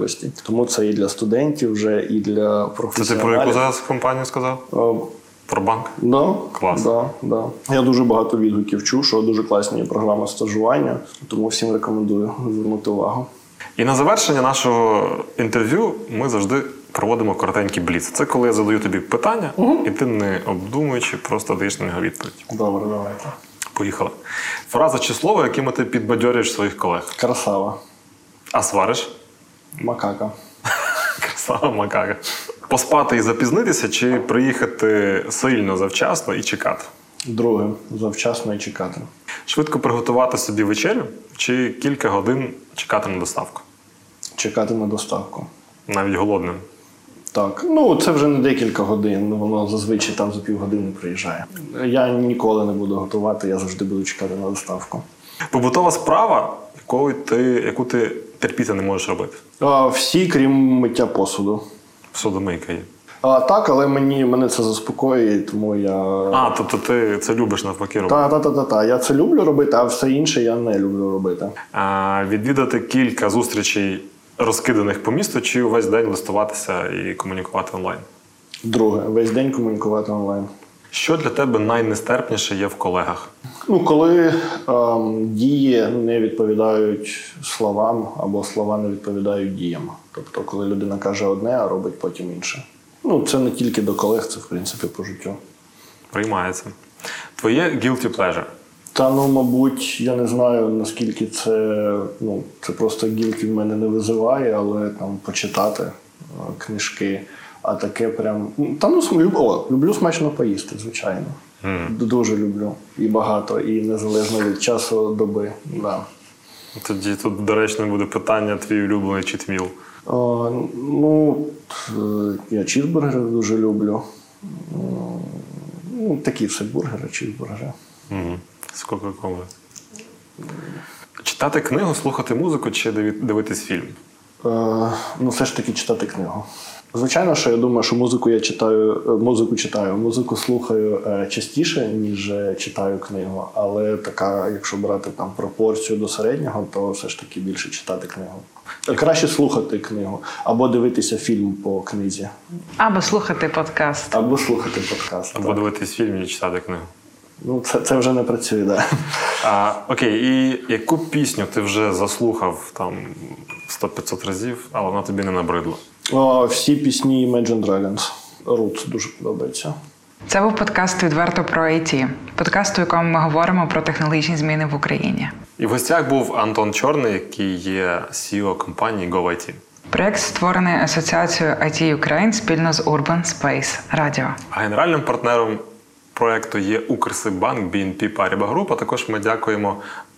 Тому це і для студентів, вже і для Це ти про яку зараз компанію сказав? Е, Про банк? Да, Клас. Да, да. Я дуже багато відгуків чув, що дуже класні програми стажування, тому всім рекомендую звернути увагу. І на завершення нашого інтерв'ю ми завжди проводимо коротенький бліц. Це коли я задаю тобі питання, і ти не обдумуючи, просто даєш на нього відповідь. Добре, давайте. Поїхали. Фраза чи слово, якими ти підбадьорюєш своїх колег. Красава. А свариш? Макака. Красава макака. Поспати і запізнитися, чи приїхати сильно завчасно і чекати? Друге, завчасно і чекати. Швидко приготувати собі вечерю, чи кілька годин чекати на доставку? Чекати на доставку. Навіть голодним. Так, ну це вже не декілька годин, воно зазвичай там за півгодини приїжджає. Я ніколи не буду готувати, я завжди буду чекати на доставку. Побутова справа, яку ти, яку ти терпіти не можеш робити. А, всі, крім миття посуду. Судомийка є. А, так, але мені мене це заспокоює, тому я. А, тобто ти це любиш навпаки робити. Та, та, та, та, та. Я це люблю робити, а все інше я не люблю робити. А, відвідати кілька зустрічей розкиданих по місту, чи увесь день листуватися і комунікувати онлайн. Друге, весь день комунікувати онлайн. Що для тебе найнестерпніше є в колегах? Ну, коли ем, дії не відповідають словам, або слова не відповідають діям. Тобто, коли людина каже одне, а робить потім інше. Ну, це не тільки до колег, це в принципі по життю. Приймається. Твоє guilty pleasure. Та ну, мабуть, я не знаю наскільки це ну, це просто гілки в мене не визиває, але там почитати е, книжки. А таке прям. ну, Та ну о, люблю смачно поїсти, звичайно. Дуже люблю. І багато, і незалежно від часу доби. Да. Тоді тут доречно буде питання: твій улюблений читміл. О, ну, я чізбургери дуже люблю. Ну, такі все бургери, чізбургери. Угу. З Кока-Коли. Читати книгу, слухати музику чи дивитись фільм? Е, ну, все ж таки читати книгу. Звичайно, що я думаю, що музику я читаю, е, музику читаю, музику слухаю е, частіше, ніж е, читаю книгу. Але така, якщо брати там пропорцію до середнього, то все ж таки більше читати книгу. Краще слухати книгу або дивитися фільм по книзі, Або слухати подкаст. або слухати подкаст. Або так. дивитись фільм і читати книгу. Ну, це, це вже не працює, да. А, окей, і яку пісню ти вже заслухав там 100-500 разів, але вона тобі не набридла? О, всі пісні Imagine Dragons. Roots дуже подобається. Це був подкаст відверто про IT, подкаст, у якому ми говоримо про технологічні зміни в Україні. І в гостях був Антон Чорний, який є CEO компанії GoIT. Проєкт створений асоціацією IT Ukraine спільно з Urban Space Radio. А генеральним партнером проекту є Укрсибанк BNP Paribas Group, а також ми дякуємо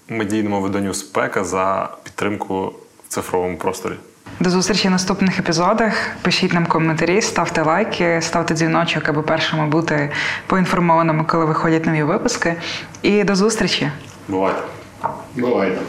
медійному виданню Спека за підтримку в цифровому просторі. До зустрічі в наступних епізодах. Пишіть нам коментарі, ставте лайки, ставте дзвіночок, аби першими бути поінформованими, коли виходять нові випуски. І до зустрічі! Бувайте! Бувайте.